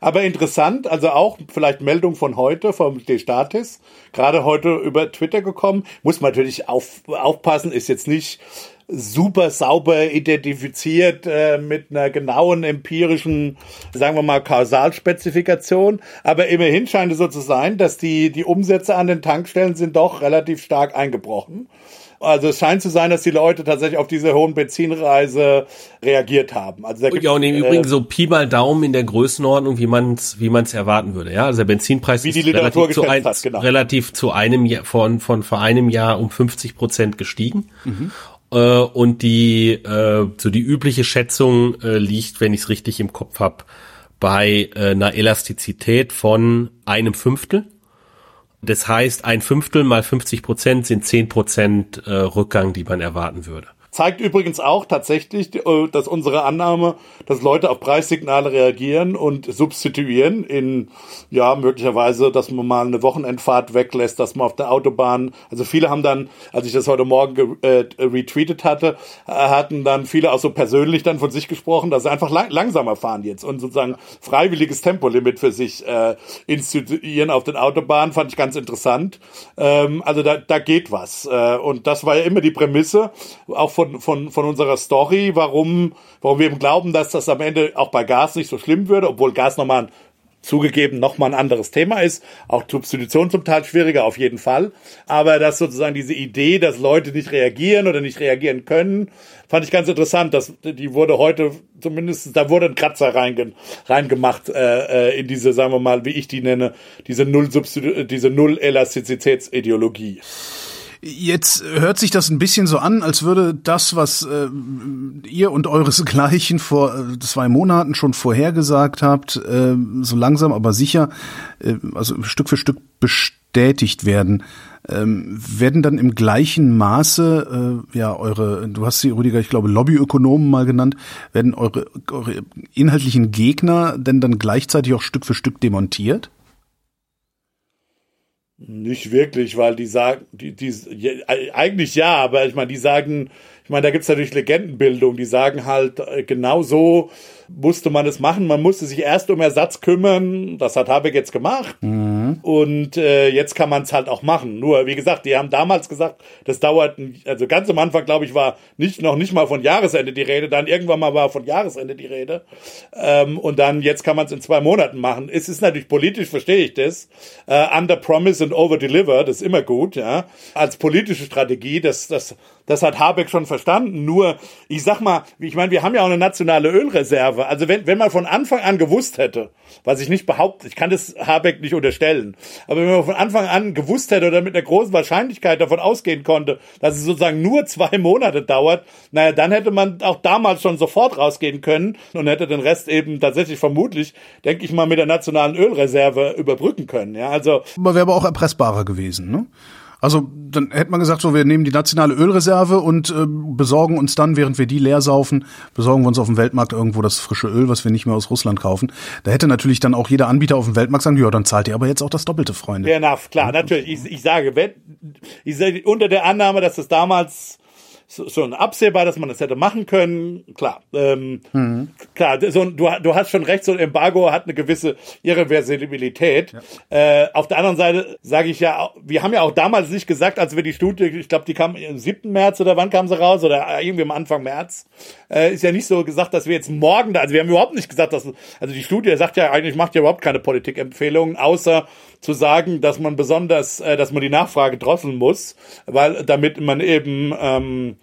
Aber interessant, also auch vielleicht Meldung von heute vom D-Statis, gerade heute über Twitter gekommen. Muss man natürlich auf, aufpassen, ist jetzt nicht super sauber identifiziert äh, mit einer genauen empirischen, sagen wir mal, Kausalspezifikation. Aber immerhin scheint es so zu sein, dass die, die Umsätze an den Tankstellen sind doch relativ stark eingebrochen. Also es scheint zu sein, dass die Leute tatsächlich auf diese hohen Benzinreise reagiert haben. Also ja, und im äh, Übrigen so Pi mal Daumen in der Größenordnung, wie man es wie man's erwarten würde. Ja, also der Benzinpreis wie die ist relativ zu, ein, hat, genau. relativ zu einem Jahr von von vor einem Jahr um 50 Prozent gestiegen. Mhm. Äh, und die äh, so die übliche Schätzung äh, liegt, wenn ich es richtig im Kopf habe, bei äh, einer Elastizität von einem Fünftel. Das heißt, ein Fünftel mal 50 Prozent sind 10 Prozent äh, Rückgang, die man erwarten würde. Zeigt übrigens auch tatsächlich, äh, dass unsere Annahme, dass Leute auf Preissignale reagieren und substituieren in, ja, möglicherweise, dass man mal eine Wochenendfahrt weglässt, dass man auf der Autobahn, also viele haben dann, als ich das heute Morgen äh, retweetet hatte, äh, hatten dann viele auch so persönlich dann von sich gesprochen, dass sie einfach lang langsamer fahren jetzt und sozusagen freiwilliges Tempolimit für sich äh, instituieren auf den Autobahnen, fand ich ganz interessant. Ähm, also da, da geht was. Und das war ja immer die Prämisse, auch von von, von, von unserer Story, warum, warum wir eben glauben, dass das am Ende auch bei Gas nicht so schlimm würde, obwohl Gas nochmal zugegeben nochmal ein anderes Thema ist. Auch Substitution zum Teil schwieriger, auf jeden Fall. Aber dass sozusagen diese Idee, dass Leute nicht reagieren oder nicht reagieren können, fand ich ganz interessant. Dass, die wurde heute zumindest, da wurde ein Kratzer reinge, reingemacht äh, äh, in diese, sagen wir mal, wie ich die nenne, diese Null, diese Null-Elastizitätsideologie. Jetzt hört sich das ein bisschen so an, als würde das, was äh, ihr und euresgleichen vor äh, zwei Monaten schon vorhergesagt habt, äh, so langsam aber sicher, äh, also Stück für Stück bestätigt werden. Ähm, werden dann im gleichen Maße, äh, ja, eure, du hast sie, Rüdiger, ich glaube, Lobbyökonomen mal genannt, werden eure, eure inhaltlichen Gegner denn dann gleichzeitig auch Stück für Stück demontiert? Nicht wirklich, weil die sagen, die, die, eigentlich ja, aber ich meine, die sagen, ich meine, da gibt's natürlich Legendenbildung, die sagen halt, äh, genau so musste man es machen. Man musste sich erst um Ersatz kümmern. Das hat Habeck jetzt gemacht. Mhm. Und äh, jetzt kann man es halt auch machen. Nur, wie gesagt, die haben damals gesagt, das dauert, also ganz am Anfang, glaube ich, war nicht noch nicht mal von Jahresende die Rede. Dann irgendwann mal war von Jahresende die Rede. Ähm, und dann, jetzt kann man es in zwei Monaten machen. Es ist natürlich politisch, verstehe ich das. Äh, under promise and over deliver, das ist immer gut, ja. Als politische Strategie, das, das, das hat Habeck schon verstanden. Nur, ich sag mal, ich meine, wir haben ja auch eine nationale Ölreserve Reserve. Also wenn, wenn man von Anfang an gewusst hätte, was ich nicht behaupte, ich kann das Habeck nicht unterstellen, aber wenn man von Anfang an gewusst hätte oder mit einer großen Wahrscheinlichkeit davon ausgehen konnte, dass es sozusagen nur zwei Monate dauert, naja, dann hätte man auch damals schon sofort rausgehen können und hätte den Rest eben tatsächlich vermutlich, denke ich mal, mit der nationalen Ölreserve überbrücken können. Ja, also. Man wäre aber auch erpressbarer gewesen, ne? Also dann hätte man gesagt, so wir nehmen die nationale Ölreserve und äh, besorgen uns dann, während wir die leer saufen, besorgen wir uns auf dem Weltmarkt irgendwo das frische Öl, was wir nicht mehr aus Russland kaufen. Da hätte natürlich dann auch jeder Anbieter auf dem Weltmarkt sagen, ja, dann zahlt ihr aber jetzt auch das Doppelte, Freunde. Ja, na, klar, natürlich. Ich, ich sage, wenn, ich sage, unter der Annahme, dass das damals schon absehbar, dass man das hätte machen können. Klar, ähm, mhm. klar, so, du, du hast schon recht, so ein Embargo hat eine gewisse Irreversibilität. Ja. Äh, auf der anderen Seite sage ich ja, wir haben ja auch damals nicht gesagt, als wir die Studie, ich glaube, die kam im 7. März oder wann kam sie raus oder irgendwie am Anfang März, äh, ist ja nicht so gesagt, dass wir jetzt morgen da, also wir haben überhaupt nicht gesagt, dass, also die Studie sagt ja eigentlich, macht ja überhaupt keine Politikempfehlungen, außer zu sagen, dass man besonders, äh, dass man die Nachfrage drosseln muss, weil damit man eben ähm,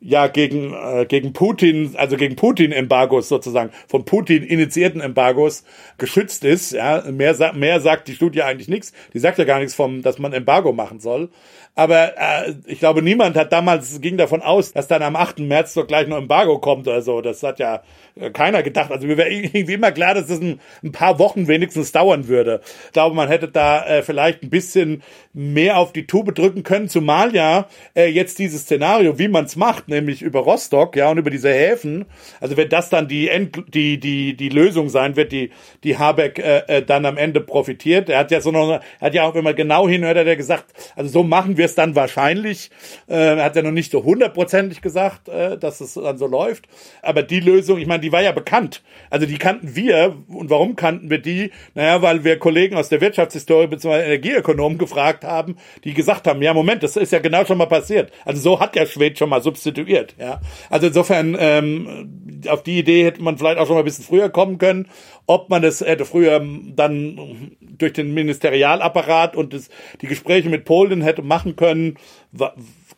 ja gegen äh, gegen Putin, also gegen Putin-Embargos sozusagen von Putin initiierten Embargos geschützt ist. Ja, mehr mehr sagt die Studie eigentlich nichts. Die sagt ja gar nichts vom, dass man Embargo machen soll. Aber äh, ich glaube, niemand hat damals ging davon aus, dass dann am 8. März doch gleich noch Embargo kommt oder so. Das hat ja äh, keiner gedacht. Also mir wäre irgendwie immer klar, dass es ein, ein, paar Wochen wenigstens dauern würde. Ich glaube, man hätte da äh, vielleicht ein bisschen mehr auf die Tube drücken können, zumal ja äh, jetzt dieses Szenario, wie man es macht, nämlich über Rostock, ja, und über diese Häfen, also wenn das dann die End, die die die Lösung sein wird, die die Habeck äh, äh, dann am Ende profitiert. Er hat ja so noch, er hat ja auch, wenn man genau hinhört, hat er gesagt, also so machen wir es dann wahrscheinlich. Äh, er hat ja noch nicht so hundertprozentig gesagt, äh, dass es dann so läuft. Aber die Lösung, ich meine, die war ja bekannt. Also die kannten wir. Und warum kannten wir die? Naja, weil wir Kollegen aus der Wirtschaftshistorie bzw. Energieökonomen gefragt haben, die gesagt haben, ja, Moment, das ist ja genau schon mal passiert. Also so hat ja Schwed schon mal substituiert. Ja, Also insofern, ähm, auf die Idee hätte man vielleicht auch schon mal ein bisschen früher kommen können. Ob man das hätte früher dann durch den Ministerialapparat und das, die Gespräche mit Polen hätte machen können,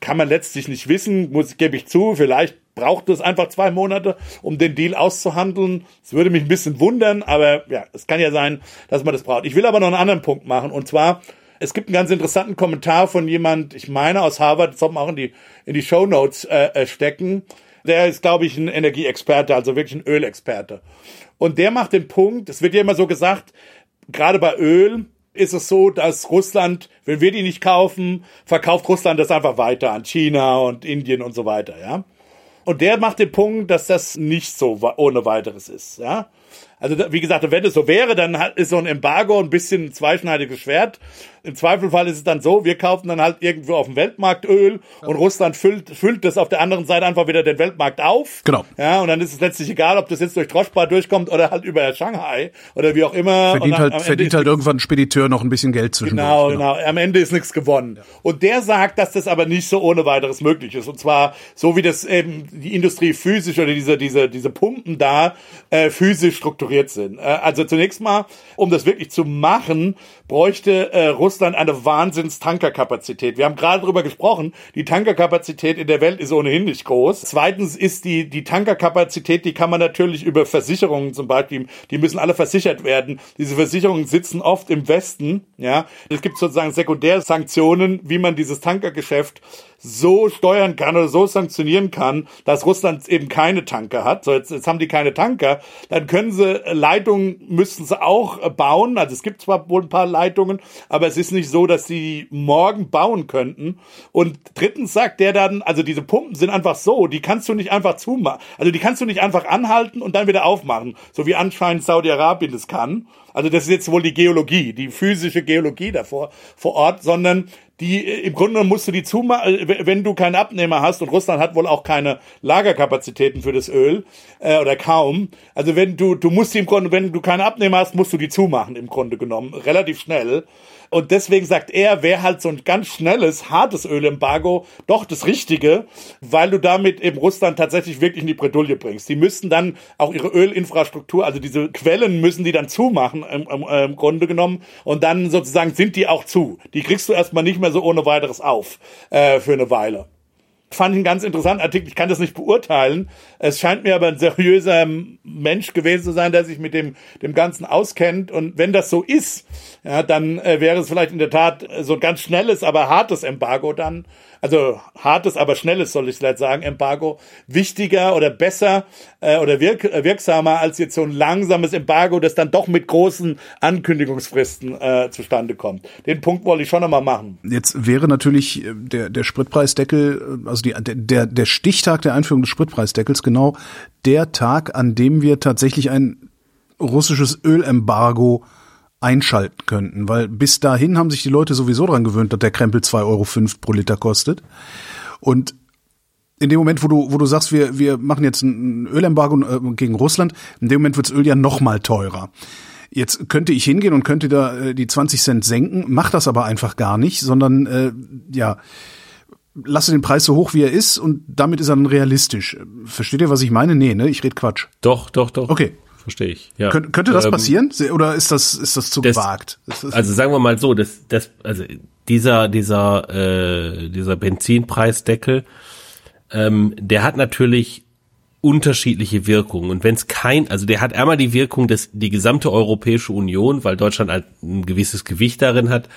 kann man letztlich nicht wissen, muss gebe ich zu. Vielleicht braucht es einfach zwei Monate, um den Deal auszuhandeln. Es würde mich ein bisschen wundern, aber ja, es kann ja sein, dass man das braucht. Ich will aber noch einen anderen Punkt machen und zwar es gibt einen ganz interessanten Kommentar von jemand, ich meine aus Harvard, das sollten wir auch in die in die Show Notes äh, äh, stecken. Der ist, glaube ich, ein Energieexperte, also wirklich ein Ölexperte. Und der macht den Punkt, es wird ja immer so gesagt, gerade bei Öl, ist es so, dass Russland, wenn wir die nicht kaufen, verkauft Russland das einfach weiter an China und Indien und so weiter, ja. Und der macht den Punkt, dass das nicht so ohne weiteres ist, ja. Also wie gesagt, wenn es so wäre, dann ist so ein Embargo ein bisschen ein zweischneidiges Schwert. Im Zweifelfall ist es dann so, wir kaufen dann halt irgendwo auf dem Weltmarkt Öl und Russland füllt, füllt das auf der anderen Seite einfach wieder den Weltmarkt auf. Genau. Ja, und dann ist es letztlich egal, ob das jetzt durch Droschbar durchkommt oder halt über Shanghai oder wie auch immer. Verdient halt, verdient halt irgendwann ein Spediteur noch ein bisschen Geld zwischen. Genau, genau, genau. Am Ende ist nichts gewonnen. Ja. Und der sagt, dass das aber nicht so ohne weiteres möglich ist. Und zwar so wie das eben die Industrie physisch oder diese, diese, diese Pumpen da äh, physisch strukturiert sind. Äh, also zunächst mal, um das wirklich zu machen, bräuchte äh, Russland eine Wahnsinns-Tankerkapazität. Wir haben gerade drüber gesprochen, die Tankerkapazität in der Welt ist ohnehin nicht groß. Zweitens ist die, die Tankerkapazität, die kann man natürlich über Versicherungen zum Beispiel, die müssen alle versichert werden. Diese Versicherungen sitzen oft im Westen, ja. Es gibt sozusagen Sekundärsanktionen, wie man dieses Tankergeschäft so steuern kann oder so sanktionieren kann, dass Russland eben keine Tanker hat. So, jetzt, jetzt haben die keine Tanker. Dann können sie Leitungen, müssten sie auch bauen. Also es gibt zwar wohl ein paar Leitungen, aber es ist nicht so, dass sie morgen bauen könnten. Und drittens sagt der dann, also diese Pumpen sind einfach so, die kannst du nicht einfach zumachen. Also die kannst du nicht einfach anhalten und dann wieder aufmachen. So wie anscheinend Saudi-Arabien das kann. Also das ist jetzt wohl die Geologie, die physische Geologie davor vor Ort, sondern die äh, im Grunde musst du die zumachen, äh, wenn du keinen Abnehmer hast und Russland hat wohl auch keine Lagerkapazitäten für das Öl äh, oder kaum. Also wenn du du musst die im Grunde, wenn du keine Abnehmer hast, musst du die zumachen im Grunde genommen relativ schnell. Und deswegen sagt er, wäre halt so ein ganz schnelles, hartes Ölembargo doch das Richtige, weil du damit eben Russland tatsächlich wirklich in die Bredouille bringst. Die müssten dann auch ihre Ölinfrastruktur, also diese Quellen müssen die dann zumachen im, im, im Grunde genommen. Und dann sozusagen sind die auch zu. Die kriegst du erstmal nicht mehr so ohne weiteres auf äh, für eine Weile fand ich einen ganz interessanten Artikel. Ich kann das nicht beurteilen. Es scheint mir aber ein seriöser Mensch gewesen zu sein, der sich mit dem, dem Ganzen auskennt. Und wenn das so ist, ja, dann äh, wäre es vielleicht in der Tat so ein ganz schnelles, aber hartes Embargo dann also hartes, aber schnelles, soll ich vielleicht sagen, Embargo, wichtiger oder besser äh, oder wirk äh, wirksamer als jetzt so ein langsames Embargo, das dann doch mit großen Ankündigungsfristen äh, zustande kommt. Den Punkt wollte ich schon nochmal machen. Jetzt wäre natürlich äh, der, der Spritpreisdeckel, äh, also die, der, der Stichtag der Einführung des Spritpreisdeckels genau der Tag, an dem wir tatsächlich ein russisches Ölembargo einschalten könnten, weil bis dahin haben sich die Leute sowieso dran gewöhnt, dass der Krempel 2,05 Euro pro Liter kostet. Und in dem Moment, wo du, wo du sagst, wir, wir machen jetzt ein Ölembargo äh, gegen Russland, in dem Moment wirds Öl ja noch mal teurer. Jetzt könnte ich hingehen und könnte da äh, die 20 Cent senken, mach das aber einfach gar nicht, sondern äh, ja, lasse den Preis so hoch, wie er ist und damit ist er dann realistisch. Versteht ihr, was ich meine? Nee, ne? Ich red Quatsch. Doch, doch, doch. Okay verstehe ich. Ja. Kön könnte das ähm, passieren? Oder ist das, ist das zu das, gewagt? Das also sagen wir mal so, das, das, also dieser, dieser, äh, dieser Benzinpreisdeckel, ähm, der hat natürlich unterschiedliche Wirkungen. Und wenn es kein, also der hat einmal die Wirkung, dass die gesamte Europäische Union, weil Deutschland halt ein gewisses Gewicht darin hat,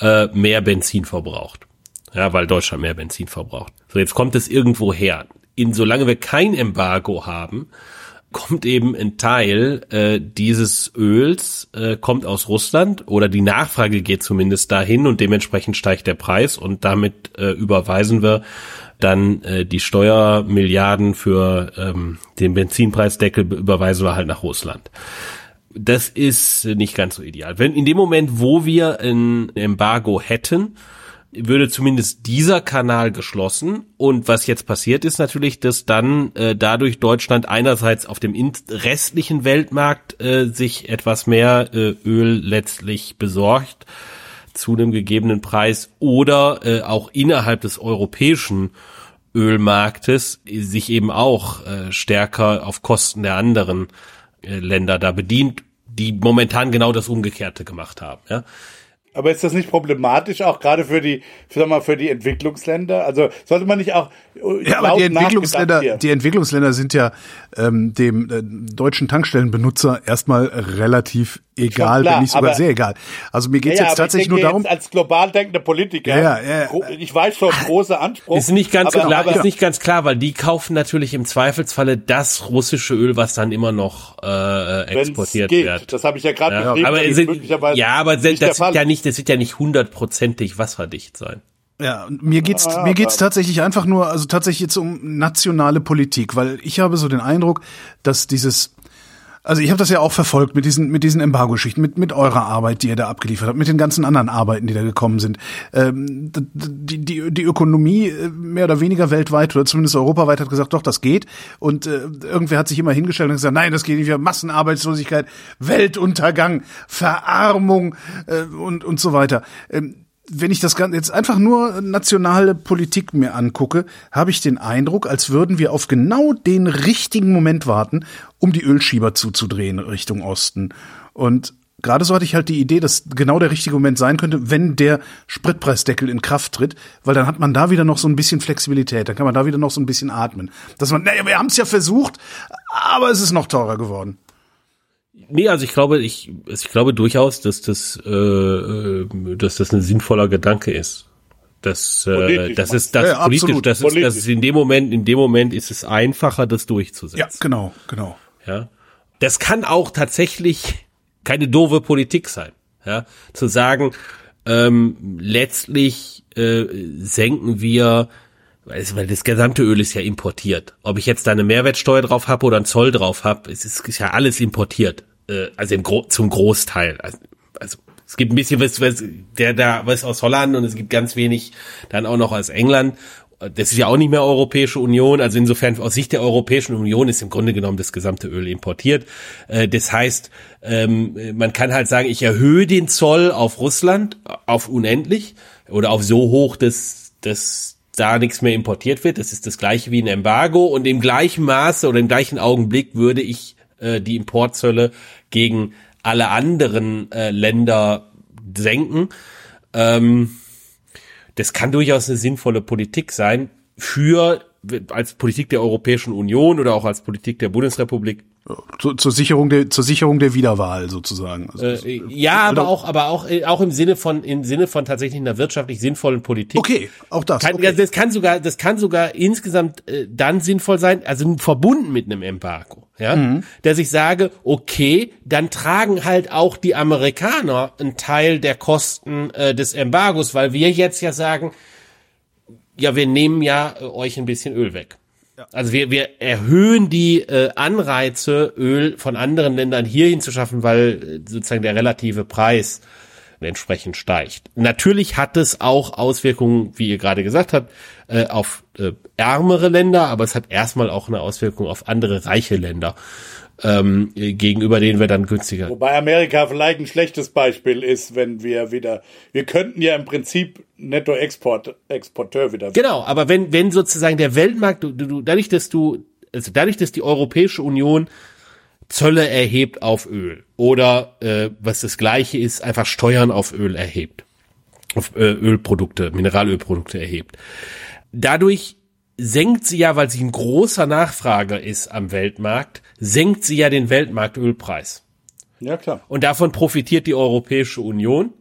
äh, mehr Benzin verbraucht. Ja, weil Deutschland mehr Benzin verbraucht. So, jetzt kommt es irgendwo her. In, solange wir kein Embargo haben, kommt eben ein Teil äh, dieses Öls äh, kommt aus Russland oder die Nachfrage geht zumindest dahin und dementsprechend steigt der Preis und damit äh, überweisen wir dann äh, die Steuermilliarden für ähm, den Benzinpreisdeckel überweisen wir halt nach Russland. Das ist nicht ganz so ideal. Wenn in dem Moment, wo wir ein Embargo hätten, würde zumindest dieser Kanal geschlossen. Und was jetzt passiert ist natürlich, dass dann äh, dadurch Deutschland einerseits auf dem restlichen Weltmarkt äh, sich etwas mehr äh, Öl letztlich besorgt zu einem gegebenen Preis oder äh, auch innerhalb des europäischen Ölmarktes sich eben auch äh, stärker auf Kosten der anderen äh, Länder da bedient, die momentan genau das Umgekehrte gemacht haben. Ja. Aber ist das nicht problematisch auch gerade für die, sag mal, für die Entwicklungsländer? Also sollte man nicht auch ja, aber die Entwicklungsländer, die Entwicklungsländer sind ja ähm, dem äh, deutschen Tankstellenbenutzer erstmal relativ egal, klar, wenn nicht sogar sehr egal. Also mir geht's ja, jetzt tatsächlich nur darum. als global denkender Politiker, ja, ja, ja. ich weiß schon, großer Anspruch. Ist nicht ganz aber, klar, aber, ist nicht ganz klar, weil die kaufen natürlich im Zweifelsfalle das russische Öl, was dann immer noch äh, exportiert geht. wird. Das habe ich ja gerade ja, beschrieben. Aber sind, ja, aber das, wird ja nicht, das wird ja nicht hundertprozentig wasserdicht sein. Ja, mir geht's ah, mir geht's tatsächlich einfach nur, also tatsächlich jetzt um nationale Politik, weil ich habe so den Eindruck, dass dieses also ich habe das ja auch verfolgt mit diesen mit diesen Embargo-Schichten, mit mit eurer Arbeit, die ihr da abgeliefert habt, mit den ganzen anderen Arbeiten, die da gekommen sind. Ähm, die, die die Ökonomie äh, mehr oder weniger weltweit oder zumindest europaweit hat gesagt, doch das geht. Und äh, irgendwer hat sich immer hingestellt und gesagt, nein, das geht nicht. Wir Massenarbeitslosigkeit, Weltuntergang, Verarmung äh, und und so weiter. Ähm, wenn ich das Ganze jetzt einfach nur nationale Politik mir angucke, habe ich den Eindruck, als würden wir auf genau den richtigen Moment warten, um die Ölschieber zuzudrehen Richtung Osten. Und gerade so hatte ich halt die Idee, dass genau der richtige Moment sein könnte, wenn der Spritpreisdeckel in Kraft tritt, weil dann hat man da wieder noch so ein bisschen Flexibilität, dann kann man da wieder noch so ein bisschen atmen. Dass man, naja, wir haben es ja versucht, aber es ist noch teurer geworden. Nee, also ich glaube, ich, ich glaube durchaus, dass das, äh, äh dass das ein sinnvoller Gedanke ist. Das, äh, das ist das ja, politisch, das ist, das ist in dem Moment, in dem Moment ist es einfacher, das durchzusetzen. Ja, genau, genau. Ja, das kann auch tatsächlich keine doofe Politik sein. Ja, zu sagen, ähm, letztlich äh, senken wir, weil das gesamte Öl ist ja importiert. Ob ich jetzt da eine Mehrwertsteuer drauf habe oder einen Zoll drauf habe, es ist, ist ja alles importiert äh, also im Gro zum Großteil. Also, also es gibt ein bisschen was, was der da was aus Holland und es gibt ganz wenig dann auch noch aus England. Das ist ja auch nicht mehr Europäische Union. Also insofern aus Sicht der Europäischen Union ist im Grunde genommen das gesamte Öl importiert. Äh, das heißt, ähm, man kann halt sagen, ich erhöhe den Zoll auf Russland auf unendlich oder auf so hoch, dass, dass da nichts mehr importiert wird. Das ist das gleiche wie ein Embargo und im gleichen Maße oder im gleichen Augenblick würde ich äh, die Importzölle gegen alle anderen äh, Länder senken. Ähm, das kann durchaus eine sinnvolle Politik sein für als Politik der Europäischen Union oder auch als Politik der Bundesrepublik zur, zur Sicherung der zur Sicherung der Wiederwahl sozusagen. Also, äh, ja, aber auch aber auch äh, auch im Sinne von im Sinne von tatsächlich einer wirtschaftlich sinnvollen Politik. Okay, auch das. Kann, okay. Das kann sogar das kann sogar insgesamt äh, dann sinnvoll sein, also verbunden mit einem Embargo, ja, mhm. dass ich sage, okay, dann tragen halt auch die Amerikaner einen Teil der Kosten äh, des Embargos, weil wir jetzt ja sagen, ja, wir nehmen ja äh, euch ein bisschen Öl weg. Also wir, wir erhöhen die äh, Anreize, Öl von anderen Ländern hierhin zu schaffen, weil äh, sozusagen der relative Preis entsprechend steigt. Natürlich hat es auch Auswirkungen, wie ihr gerade gesagt habt, äh, auf äh, ärmere Länder, aber es hat erstmal auch eine Auswirkung auf andere reiche Länder ähm, gegenüber denen wir dann günstiger. Wobei Amerika vielleicht ein schlechtes Beispiel ist, wenn wir wieder, wir könnten ja im Prinzip Netto-Export, Exporteur wieder. Genau, aber wenn, wenn sozusagen der Weltmarkt, du, du, dadurch, dass du, also dadurch, dass die Europäische Union Zölle erhebt auf Öl oder äh, was das gleiche ist, einfach Steuern auf Öl erhebt, auf äh, Ölprodukte, Mineralölprodukte erhebt. Dadurch senkt sie ja, weil sie ein großer Nachfrager ist am Weltmarkt, senkt sie ja den Weltmarktölpreis. Ja, klar. Und davon profitiert die Europäische Union.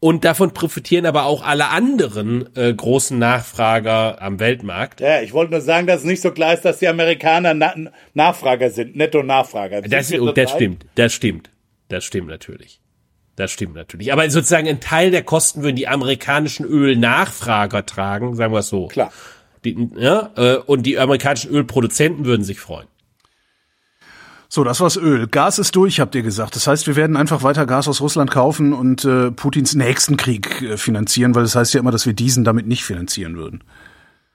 Und davon profitieren aber auch alle anderen äh, großen Nachfrager am Weltmarkt. Ja, ich wollte nur sagen, dass es nicht so klar ist, dass die Amerikaner Na Nachfrager sind, Netto-Nachfrager. Das, das, das stimmt, das stimmt, das stimmt natürlich. Das stimmt natürlich. Aber sozusagen ein Teil der Kosten würden die amerikanischen Ölnachfrager tragen, sagen wir es so. Klar. Die, ja, äh, und die amerikanischen Ölproduzenten würden sich freuen. So, das war's Öl. Gas ist durch, habt ihr gesagt. Das heißt, wir werden einfach weiter Gas aus Russland kaufen und äh, Putins nächsten Krieg äh, finanzieren, weil das heißt ja immer, dass wir diesen damit nicht finanzieren würden.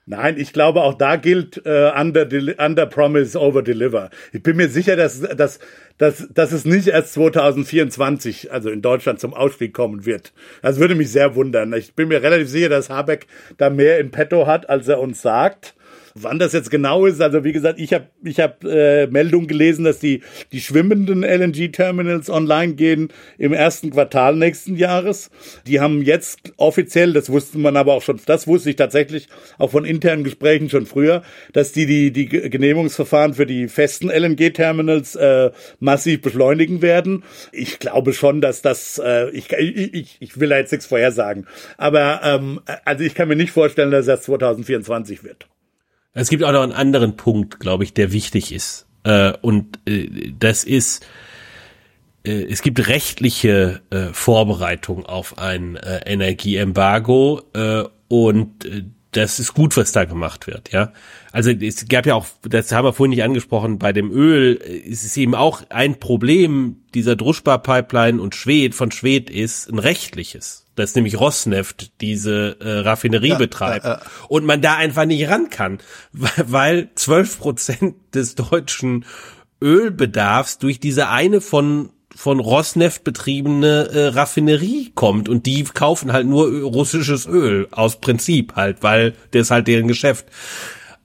Nein, ich glaube, auch da gilt äh, under, under promise, over deliver. Ich bin mir sicher, dass, dass, dass, dass es nicht erst 2024, also in Deutschland, zum Ausstieg kommen wird. Das würde mich sehr wundern. Ich bin mir relativ sicher, dass Habeck da mehr in petto hat, als er uns sagt. Wann das jetzt genau ist, also wie gesagt, ich habe ich hab, äh, Meldungen gelesen, dass die, die schwimmenden LNG-Terminals online gehen im ersten Quartal nächsten Jahres. Die haben jetzt offiziell, das wusste man aber auch schon, das wusste ich tatsächlich auch von internen Gesprächen schon früher, dass die die, die Genehmigungsverfahren für die festen LNG-Terminals äh, massiv beschleunigen werden. Ich glaube schon, dass das, äh, ich, ich, ich will da jetzt nichts vorhersagen, aber ähm, also ich kann mir nicht vorstellen, dass das 2024 wird. Es gibt auch noch einen anderen Punkt, glaube ich, der wichtig ist. Äh, und äh, das ist, äh, es gibt rechtliche äh, Vorbereitungen auf ein äh, Energieembargo äh, und das ist gut, was da gemacht wird, ja. Also es gab ja auch, das haben wir vorhin nicht angesprochen, bei dem Öl äh, ist es eben auch ein Problem dieser Druschbar-Pipeline und Schwed von Schwed ist ein rechtliches dass nämlich Rosneft diese äh, Raffinerie ja, betreibt äh, äh. und man da einfach nicht ran kann, weil zwölf Prozent des deutschen Ölbedarfs durch diese eine von von Rosneft betriebene äh, Raffinerie kommt und die kaufen halt nur russisches Öl aus Prinzip halt, weil das ist halt deren Geschäft.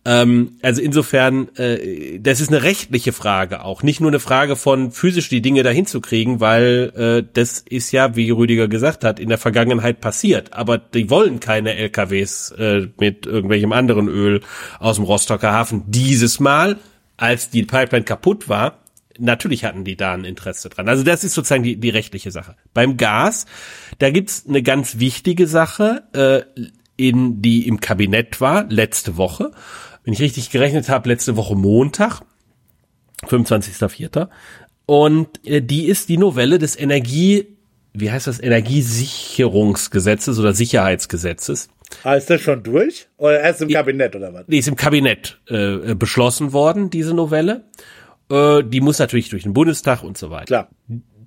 Ähm, also insofern, äh, das ist eine rechtliche Frage auch, nicht nur eine Frage von physisch die Dinge dahin zu kriegen, weil äh, das ist ja, wie Rüdiger gesagt hat, in der Vergangenheit passiert. Aber die wollen keine LKWs äh, mit irgendwelchem anderen Öl aus dem Rostocker Hafen. Dieses Mal, als die Pipeline kaputt war, natürlich hatten die da ein Interesse dran. Also das ist sozusagen die, die rechtliche Sache. Beim Gas, da gibt's eine ganz wichtige Sache, äh, in die im Kabinett war letzte Woche wenn ich richtig gerechnet habe, letzte Woche Montag, 25.04. Und äh, die ist die Novelle des Energie, wie heißt das, Energiesicherungsgesetzes oder Sicherheitsgesetzes. Ah, ist das schon durch? Oder erst im Kabinett oder was? Die ist im Kabinett äh, beschlossen worden, diese Novelle. Äh, die muss natürlich durch den Bundestag und so weiter. Klar.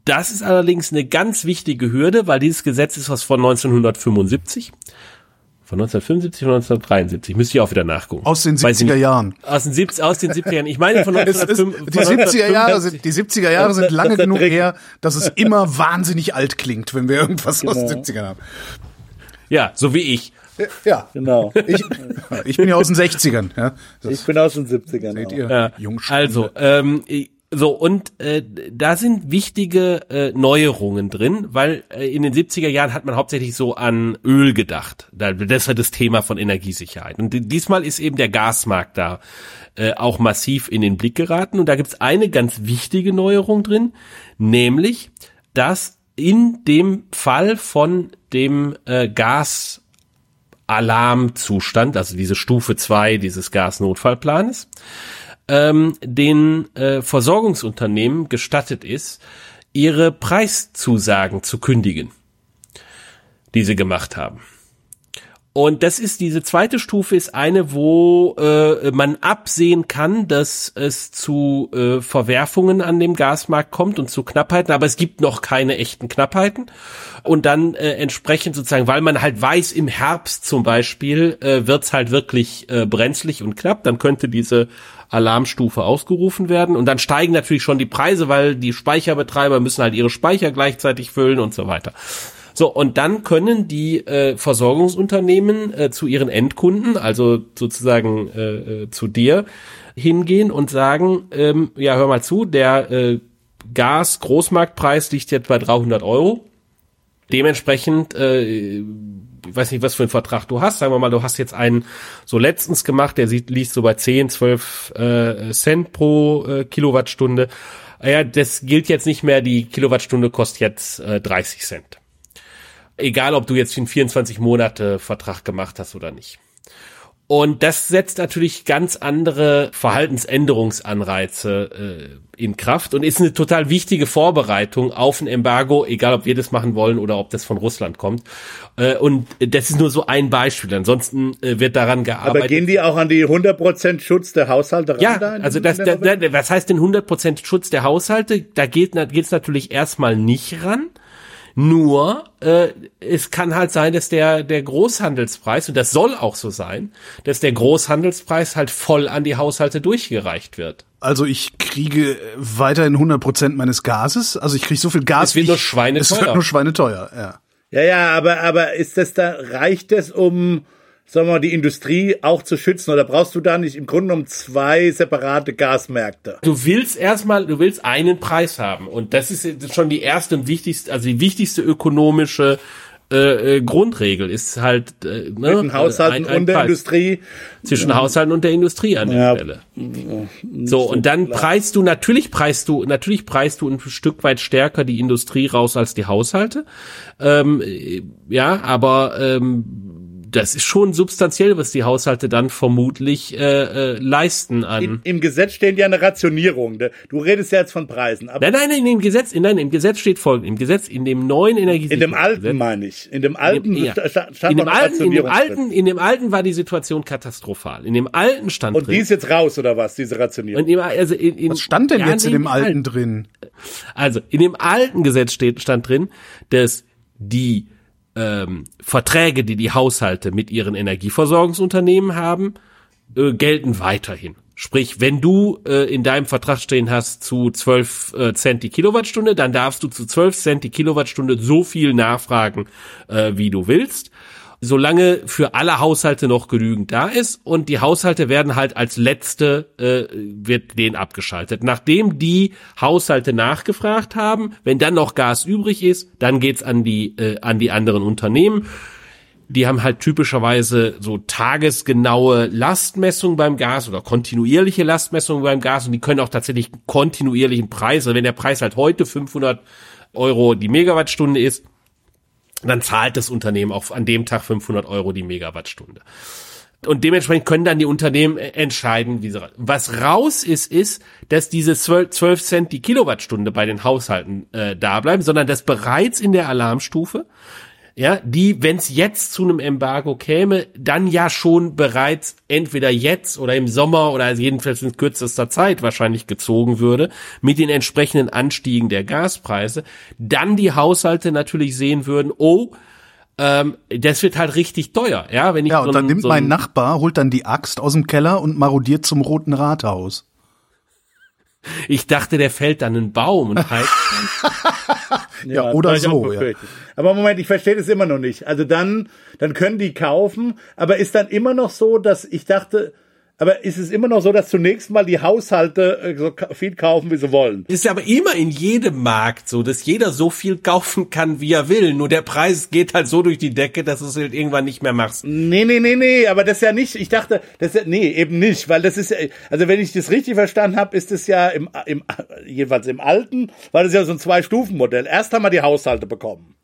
Das ist allerdings eine ganz wichtige Hürde, weil dieses Gesetz ist was von 1975. Von 1975 oder 1973. Müsste ich auch wieder nachgucken. Aus den 70er Jahren. Aus den, 70, aus den 70er Jahren. Ich meine von 1905, Die 70er Jahre sind, die 70er Jahre sind lange genug her, dass es immer wahnsinnig alt klingt, wenn wir irgendwas genau. aus den 70ern haben. Ja, so wie ich. Ja, genau. Ich, ich bin ja aus den 60ern. Ja. Das ich bin aus den 70ern. Seht ihr? Ja. Also, ähm, so, und äh, da sind wichtige äh, Neuerungen drin, weil äh, in den 70er Jahren hat man hauptsächlich so an Öl gedacht. Das war das Thema von Energiesicherheit. Und diesmal ist eben der Gasmarkt da äh, auch massiv in den Blick geraten. Und da gibt's eine ganz wichtige Neuerung drin, nämlich, dass in dem Fall von dem äh, Gasalarmzustand, also diese Stufe zwei dieses Gasnotfallplanes, ähm, den äh, Versorgungsunternehmen gestattet ist, ihre Preiszusagen zu kündigen, die sie gemacht haben. Und das ist diese zweite Stufe ist eine, wo äh, man absehen kann, dass es zu äh, Verwerfungen an dem Gasmarkt kommt und zu Knappheiten, aber es gibt noch keine echten Knappheiten. Und dann äh, entsprechend sozusagen, weil man halt weiß, im Herbst zum Beispiel äh, wird's halt wirklich äh, brenzlig und knapp, dann könnte diese Alarmstufe ausgerufen werden. Und dann steigen natürlich schon die Preise, weil die Speicherbetreiber müssen halt ihre Speicher gleichzeitig füllen und so weiter. So, und dann können die äh, Versorgungsunternehmen äh, zu ihren Endkunden, also sozusagen äh, äh, zu dir, hingehen und sagen, ähm, ja, hör mal zu, der äh, Gas-Großmarktpreis liegt jetzt bei 300 Euro. Dementsprechend, äh, ich weiß nicht, was für einen Vertrag du hast. Sagen wir mal, du hast jetzt einen so letztens gemacht, der sieht, liegt so bei 10, 12 äh, Cent pro äh, Kilowattstunde. Ja, das gilt jetzt nicht mehr, die Kilowattstunde kostet jetzt äh, 30 Cent. Egal, ob du jetzt einen 24 Monate Vertrag gemacht hast oder nicht. Und das setzt natürlich ganz andere Verhaltensänderungsanreize äh, in Kraft und ist eine total wichtige Vorbereitung auf ein Embargo, egal ob wir das machen wollen oder ob das von Russland kommt. Äh, und das ist nur so ein Beispiel. Ansonsten äh, wird daran gearbeitet. Aber gehen die auch an die 100% Schutz der Haushalte ran? Ja, da also das, da, da, was heißt denn 100% Schutz der Haushalte? Da geht es natürlich erstmal nicht ran nur äh, es kann halt sein, dass der der Großhandelspreis und das soll auch so sein, dass der Großhandelspreis halt voll an die Haushalte durchgereicht wird. Also ich kriege weiterhin 100 Prozent meines Gases. Also ich kriege so viel Gas. Es wird nur schweineteuer. Es wird nur schweineteuer, ja. Ja, ja, aber aber ist das da reicht es um sagen wir mal, die Industrie auch zu schützen? Oder brauchst du da nicht im Grunde um zwei separate Gasmärkte? Du willst erstmal, du willst einen Preis haben. Und das ist schon die erste und wichtigste, also die wichtigste ökonomische äh, äh Grundregel ist halt äh, ne, zwischen Haushalten ein, ein und der Preis. Industrie zwischen Haushalten und der Industrie an der ja. Stelle. So und dann klar. preist du natürlich preist du natürlich preist du ein Stück weit stärker die Industrie raus als die Haushalte. Ähm, äh, ja, aber ähm, das ist schon substanziell, was die Haushalte dann vermutlich äh, äh, leisten an. In, Im Gesetz steht ja eine Rationierung. Du redest ja jetzt von Preisen. Aber nein, nein, nein, im Gesetz, nein, im Gesetz steht folgendes. Im Gesetz, in dem neuen Energie. In dem alten meine ich. In dem alten in dem, ja. stand in dem alten, in dem alten, in dem alten war die Situation katastrophal. In dem alten stand Und drin. die ist jetzt raus oder was? Diese Rationierung. Dem, also in, in, was stand denn ja, jetzt in dem alten, alten drin? Also in dem alten Gesetz steht stand drin, dass die ähm, Verträge, die die Haushalte mit ihren Energieversorgungsunternehmen haben, äh, gelten weiterhin. Sprich, wenn du äh, in deinem Vertrag stehen hast zu 12 äh, Cent die Kilowattstunde, dann darfst du zu 12 Cent die Kilowattstunde so viel nachfragen, äh, wie du willst solange für alle Haushalte noch genügend da ist und die Haushalte werden halt als letzte äh, wird denen abgeschaltet. Nachdem die Haushalte nachgefragt haben, wenn dann noch Gas übrig ist, dann geht's an die äh, an die anderen Unternehmen. Die haben halt typischerweise so tagesgenaue Lastmessungen beim Gas oder kontinuierliche Lastmessungen beim Gas und die können auch tatsächlich kontinuierlichen Preis, also wenn der Preis halt heute 500 Euro die Megawattstunde ist, dann zahlt das Unternehmen auch an dem Tag 500 Euro die Megawattstunde. Und dementsprechend können dann die Unternehmen äh, entscheiden, wie sie Was raus ist, ist, dass diese 12, 12 Cent die Kilowattstunde bei den Haushalten äh, da bleiben, sondern dass bereits in der Alarmstufe ja, die, wenn es jetzt zu einem Embargo käme, dann ja schon bereits entweder jetzt oder im Sommer oder jedenfalls in kürzester Zeit wahrscheinlich gezogen würde, mit den entsprechenden Anstiegen der Gaspreise, dann die Haushalte natürlich sehen würden, oh, ähm, das wird halt richtig teuer, ja, wenn ich Ja, und so dann nimmt so mein ein, Nachbar, holt dann die Axt aus dem Keller und marodiert zum Roten Rathaus. Ich dachte, der fällt dann einen Baum und halt. Ja, das oder so, ja. Aber Moment, ich verstehe das immer noch nicht. Also dann, dann können die kaufen, aber ist dann immer noch so, dass ich dachte, aber ist es immer noch so, dass zunächst mal die Haushalte äh, so viel kaufen, wie sie wollen? Ist ja aber immer in jedem Markt so, dass jeder so viel kaufen kann, wie er will. Nur der Preis geht halt so durch die Decke, dass du es halt irgendwann nicht mehr machst. Nee, nee, nee, nee, aber das ist ja nicht, ich dachte, das ist ja, nee, eben nicht, weil das ist ja, also wenn ich das richtig verstanden habe, ist es ja im, im, jedenfalls im Alten, war das ja so ein Zwei-Stufen-Modell. Erst haben wir die Haushalte bekommen.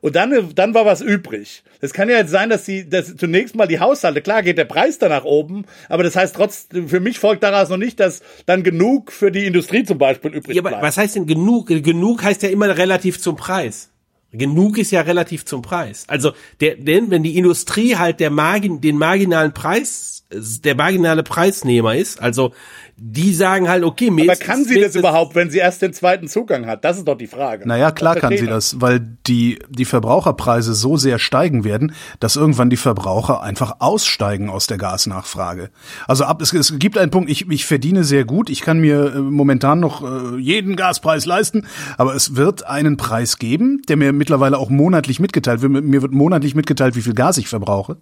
Und dann, dann war was übrig. Das kann ja jetzt sein, dass sie, dass zunächst mal die Haushalte, klar geht der Preis da nach oben, aber das heißt trotzdem, für mich folgt daraus noch nicht, dass dann genug für die Industrie zum Beispiel übrig Ja, aber bleibt. was heißt denn genug? Genug heißt ja immer relativ zum Preis. Genug ist ja relativ zum Preis. Also der, denn wenn die Industrie halt der Margin, den marginalen Preis, der marginale Preisnehmer ist, also die sagen halt, okay, mir aber ist- kann sie das überhaupt, wenn sie erst den zweiten Zugang hat? Das ist doch die Frage. Naja, klar kann sie das, weil die, die Verbraucherpreise so sehr steigen werden, dass irgendwann die Verbraucher einfach aussteigen aus der Gasnachfrage. Also ab, es, es gibt einen Punkt, ich, ich verdiene sehr gut, ich kann mir äh, momentan noch äh, jeden Gaspreis leisten, aber es wird einen Preis geben, der mir mittlerweile auch monatlich mitgeteilt wird. Mir wird monatlich mitgeteilt, wie viel Gas ich verbrauche.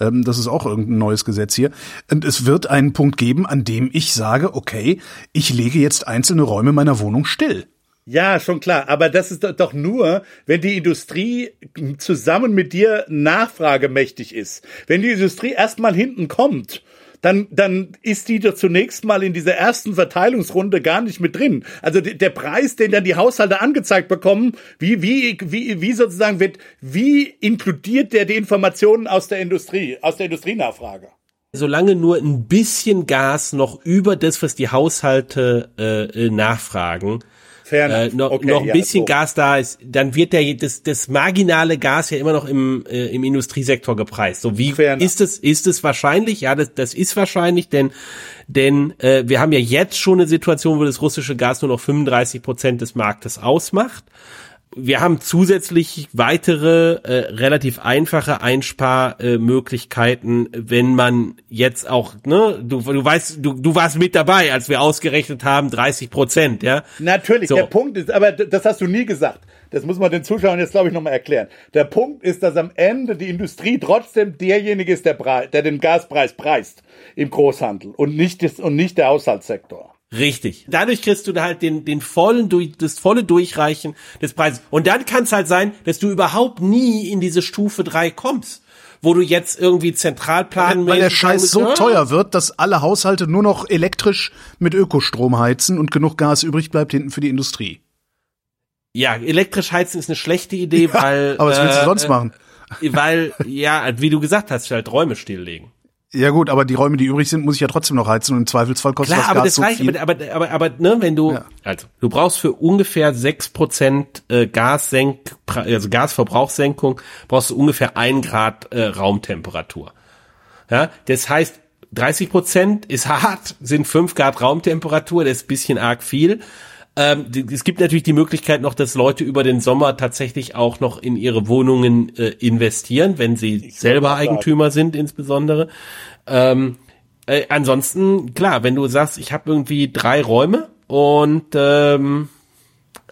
Ähm, das ist auch irgendein neues Gesetz hier. Und es wird einen Punkt geben, an dem ich sage, okay, ich lege jetzt einzelne Räume meiner Wohnung still. Ja, schon klar. Aber das ist doch- nur, wenn die Industrie zusammen mit dir nachfragemächtig ist. Wenn die Industrie erstmal hinten kommt, dann, dann ist die doch zunächst mal in dieser ersten Verteilungsrunde gar nicht mit drin. Also de- der Preis, den dann die Haushalte angezeigt bekommen, wie, wie, wie, wie sozusagen wird, wie inkludiert der die Informationen aus der Industrie, aus der Industrienachfrage? Solange nur ein bisschen Gas noch über das, was die Haushalte äh, äh, nachfragen, äh, noch, Okay, noch ein ja, bisschen so. Gas da ist, dann wird der das, das marginale Gas ja immer noch im, äh, im Industriesektor gepreist. So wie Fair ist es ist es wahrscheinlich? Ja, das, das ist wahrscheinlich, denn denn äh, wir haben ja jetzt schon eine Situation, wo das russische Gas nur noch 35 Prozent des Marktes ausmacht. Wir haben zusätzlich weitere äh, relativ einfache Einsparmöglichkeiten, wenn man jetzt auch, ne, du, du weißt, du, du warst mit dabei, als wir ausgerechnet haben, 30 Prozent, ja. Natürlich, So. der Punkt ist, aber das hast du nie gesagt. Das muss man den Zuschauern jetzt, glaube ich, nochmal erklären. Der Punkt ist, dass am Ende die Industrie trotzdem derjenige ist, der, der den Gaspreis preist im Großhandel und nicht, das, und nicht der Haushaltssektor. Richtig. Dadurch kriegst du da halt den, den vollen, durch, das volle Durchreichen des Preises. Und dann kann es halt sein, dass du überhaupt nie in diese Stufe 3 kommst, wo du jetzt irgendwie zentral planen Weil der Scheiß so teuer wird, dass alle Haushalte nur noch elektrisch mit Ökostrom heizen und genug Gas übrig bleibt hinten für die Industrie. Ja, elektrisch heizen ist eine schlechte Idee, weil. Aber was willst du äh, sonst machen? Weil, ja, wie du gesagt hast, halt Räume stilllegen. Ja gut, aber die Räume, die übrig sind, muss ich ja trotzdem noch heizen und im Zweifelsfall kostet Klar, das aber Gas das so reicht, viel. aber, aber, aber, aber, ne, wenn du, Ja. also, du brauchst für ungefähr 6% äh, Gassenk, also Gasverbrauchssenkung, brauchst du ungefähr ein Grad äh, Raumtemperatur. Ja, das heißt, 30 Prozent ist hart, sind 5 Grad Raumtemperatur, das ist ein bisschen arg viel. Ähm, es gibt natürlich die Möglichkeit noch, dass Leute über den Sommer tatsächlich auch noch in ihre Wohnungen äh, investieren, wenn sie selber mal sagen. Eigentümer sind insbesondere. Ähm, äh, ansonsten, klar, wenn du sagst, ich habe irgendwie drei Räume und ähm,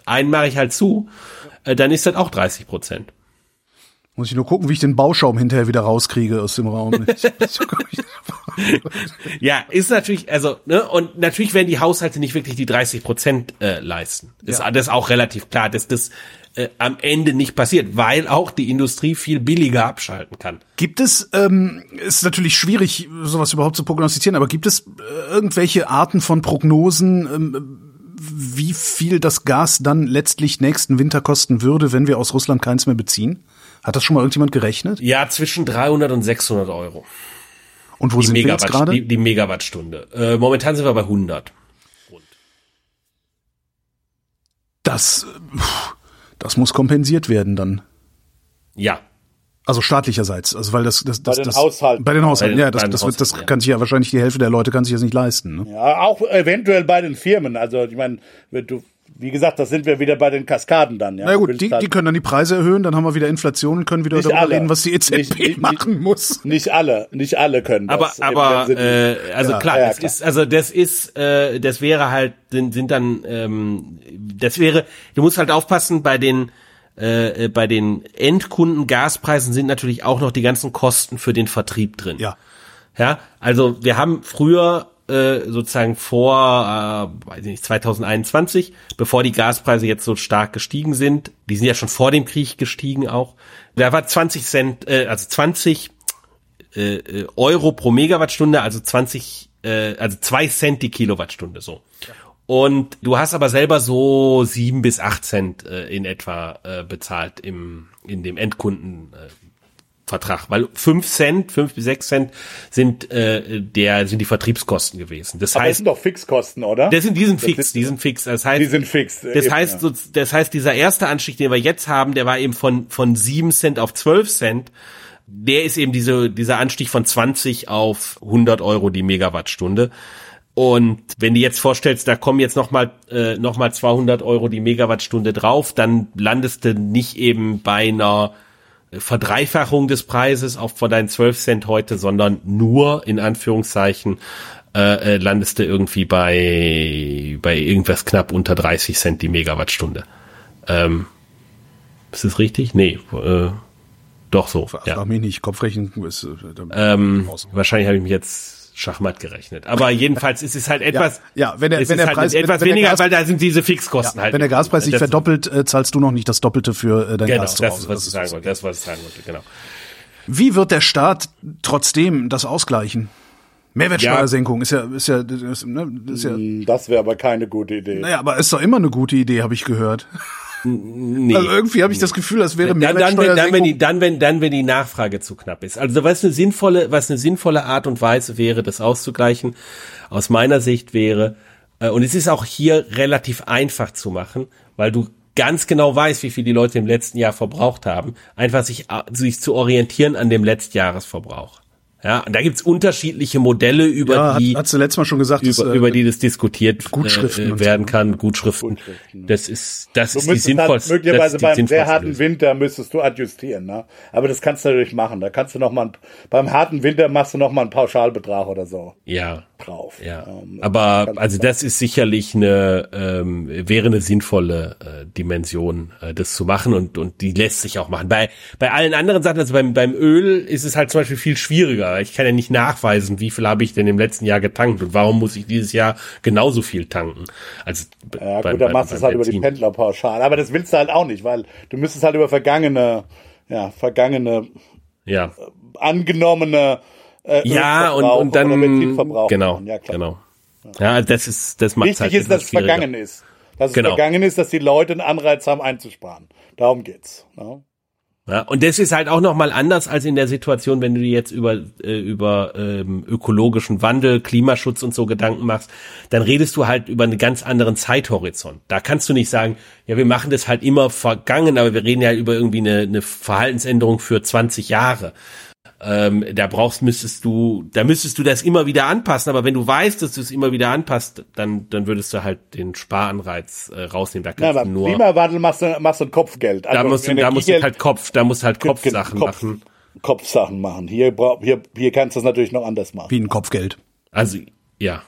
einen mache ich halt zu, äh, dann ist das auch 30 Prozent. Muss ich nur gucken, wie ich den Bauschaum hinterher wieder rauskriege aus dem Raum. ja, ist natürlich, also, ne, und natürlich werden die Haushalte nicht wirklich die 30 Prozent äh, leisten. Ist Ja. das ist auch relativ klar, dass das äh, am Ende nicht passiert, weil auch die Industrie viel billiger abschalten kann. Gibt es, ähm, ist natürlich schwierig, sowas überhaupt zu prognostizieren, aber gibt es äh, irgendwelche Arten von Prognosen, ähm, wie viel das Gas dann letztlich nächsten Winter kosten würde, wenn wir aus Russland keins mehr beziehen? Hat das schon mal irgendjemand gerechnet? Ja, zwischen 300 und 600 Euro. Und wo Die, sind wir jetzt Megawatt, gerade? die, die Megawattstunde. Äh, momentan sind wir bei 100. Das, äh, das muss kompensiert werden dann. Ja, Also staatlicherseits, also weil das, das, das, den das Haushalten. bei den Haushalten, Bei den- ja, das, das, wird, das Haushalten, ja. kann sich ja wahrscheinlich die Hälfte der Leute kann sich das nicht leisten. Ne? Ja, auch eventuell bei den Firmen. Also ich meine, wenn du, wie gesagt, da sind wir wieder bei den Kaskaden dann. Ja, Na gut, die, halt- die können dann die Preise erhöhen, dann haben wir wieder Inflation und können wieder Nicht darüber alle. reden, was die EZB Nicht- nicht- machen muss. nicht alle, nicht alle können aber das. aber Sinne- äh, also Ja, klar, ja, das klar. ist also das ist äh, das wäre halt sind, sind dann ähm, das wäre du musst halt aufpassen bei den äh, äh, bei den Endkunden Gaspreisen sind natürlich auch noch die ganzen Kosten für den Vertrieb drin. Ja. Ja, also wir haben früher äh, sozusagen vor, äh, weiß ich nicht, 2021, bevor die Gaspreise jetzt so stark gestiegen sind, die sind ja schon vor dem Krieg gestiegen auch, da war 20 Cent, äh, also 20 äh, äh, Euro pro Megawattstunde, also 20, äh, also zwei Cent die Kilowattstunde so. Und du hast aber selber so sieben bis acht Cent äh, in etwa äh, bezahlt im in dem Endkunden. Äh, Vertrag, weil fünf Cent, fünf bis sechs Cent sind äh, der sind die Vertriebskosten gewesen. Das aber das heißt, sind doch Fixkosten, oder? das sind die sind Das fix, ist- die sind fix. Das heißt, Die sind fix, äh, Das eben, heißt, ja. so, das heißt, dieser erste Anstieg, den wir jetzt haben, der war eben von von sieben Cent auf zwölf Cent. Der ist eben diese dieser Anstieg von 20 auf 100 Euro die Megawattstunde. Und wenn du jetzt vorstellst, da kommen jetzt noch mal äh, noch mal 200 Euro die Megawattstunde drauf, dann landest du nicht eben bei einer Verdreifachung des Preises auf von deinen 12 Cent heute, sondern nur in Anführungszeichen äh, äh, landest du irgendwie bei bei irgendwas knapp unter 30 Cent die Megawattstunde. Ähm, ist das richtig? Nee, äh, doch so. Frag Ja. mich nicht, Kopfrechnen ist, äh, Ähm, wahrscheinlich habe ich mich jetzt Schachmatt gerechnet. Aber jedenfalls ist es halt etwas, ja, wenn der- wenn der halt Preis- etwas wenn der weniger, Gas- weil da sind diese Fixkosten ja, halt. wenn der Gaspreis sich Das- verdoppelt, äh, zahlst du noch nicht das Doppelte für äh, dein Genau, Gas zu das Hause. ist, was ich sagen wollte. Das ist, was ich sagen wollte, genau. Wie wird der Staat trotzdem das ausgleichen? Mehrwertsteuersenkung ist ja, ist ja, ist, ne, ist ja, Das wäre aber keine gute Idee. naja, aber ist doch immer eine gute Idee, habe ich gehört. Nee. Also irgendwie habe ich das Gefühl, das wäre dann, dann, wenn, dann, wenn die, dann, wenn, dann, wenn die Nachfrage zu knapp ist. Also was eine sinnvolle, was eine sinnvolle Art und Weise wäre, das auszugleichen, aus meiner Sicht wäre, äh, und es ist auch hier relativ einfach zu machen, weil du ganz genau weißt, wie viel die Leute im letzten Jahr verbraucht haben, einfach sich, äh, sich zu orientieren an dem Letztjahresverbrauch. Ja, und da gibt's unterschiedliche Modelle über ja, die hat, letztes Mal schon gesagt, über, dass, äh, über die das diskutiert Gutschriften äh, werden so. kann, Gutschriften. Das ist das Du ist die halt sinnvollste. möglicherweise das ist die beim sehr harten Lösung. Winter müsstest du adjustieren, ne? Aber das kannst du natürlich machen. Da kannst du noch mal ein, beim harten Winter machst du noch mal einen Pauschalbetrag oder so Ja, drauf. ja. Ähm, Aber also das ist sicherlich eine ähm, wäre eine sinnvolle äh, Dimension, äh, das zu machen und und die lässt sich auch machen. Bei bei allen anderen Sachen, also beim beim Öl ist es halt zum Beispiel viel schwieriger. Ich kann ja nicht nachweisen, wie viel habe ich denn im letzten Jahr getankt und warum muss ich dieses Jahr genauso viel tanken. Also Ja, beim- gut, dann machst du es halt über die Benzin. Pendlerpauschale. Aber das willst du halt auch nicht, weil du müsstest halt über vergangene, ja, vergangene, Ja. angenommene äh, Ja, und, und dann, Benzinverbrauch genau, machen. Ja, klar. genau. Ja, das ist, das macht Wichtig halt ist, dass es vergangen ist. Dass es Genau. vergangen ist, dass die Leute einen Anreiz haben, einzusparen. Darum geht's. Ja. Ja, und das ist halt auch noch mal anders als in der Situation, wenn du dir jetzt über äh, über ähm, ökologischen Wandel, Klimaschutz und so Gedanken machst, dann redest du halt über einen ganz anderen Zeithorizont. Da kannst du nicht sagen, ja, wir machen das halt immer vergangen, aber wir reden ja über irgendwie eine, eine Verhaltensänderung für 20 Jahre. Ähm, da brauchst, müsstest du, da müsstest du das immer wieder anpassen, aber wenn du weißt, dass du es immer wieder anpasst, dann, dann würdest du halt den Sparanreiz äh, rausnehmen. Da Ja, kannst aber du nur, Klimawandel machst du, machst du ein Kopfgeld. da Also musst du, da musst du halt Kopf, da musst du halt Kopfsachen Kopf, machen. Kopfsachen machen. Hier, brauch- hier, hier kannst du es natürlich noch anders machen. wie ein Kopfgeld. Also, ja.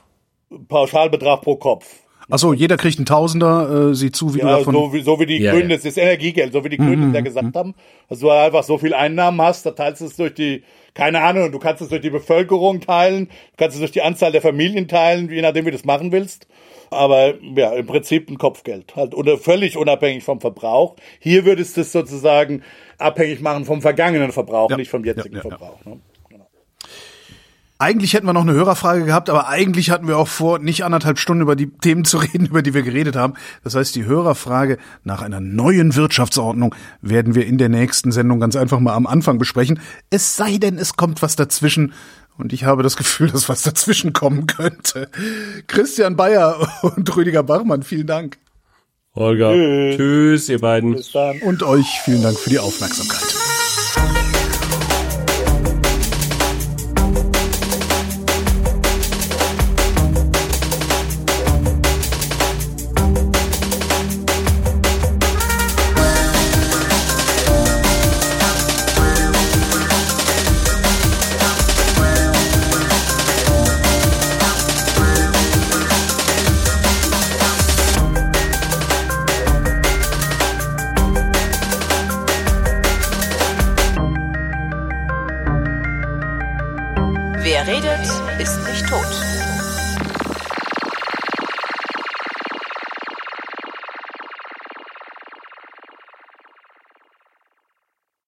Pauschalbetrag pro Kopf. Achso, jeder kriegt einen Tausender, äh, sieh zu, wie du Ja, davon. so wie, so wie die Ja, Grünen, ja. das ist Energiegeld, so wie die Grünen Mhm, ja gesagt haben, dass du einfach so viel Einnahmen hast, da teilst du es durch die, keine Ahnung, du kannst es durch die Bevölkerung teilen, du kannst es durch die Anzahl der Familien teilen, je nachdem, wie du das machen willst. Aber ja, im Prinzip ein Kopfgeld, halt oder völlig unabhängig vom Verbrauch. Hier würdest du es sozusagen abhängig machen vom vergangenen Verbrauch, Ja, nicht vom jetzigen ja, ja, ja. Verbrauch. Ne? Eigentlich hätten wir noch eine Hörerfrage gehabt, aber eigentlich hatten wir auch vor, nicht anderthalb Stunden über die Themen zu reden, über die wir geredet haben. Das heißt, die Hörerfrage nach einer neuen Wirtschaftsordnung werden wir in der nächsten Sendung ganz einfach mal am Anfang besprechen. Es sei denn, es kommt was dazwischen. Und ich habe das Gefühl, dass was dazwischen kommen könnte. Christian Bayer und Rüdiger Bachmann, vielen Dank. Holger. Tschüss. Tschüss, ihr beiden. Bis dann. Und euch vielen Dank für die Aufmerksamkeit.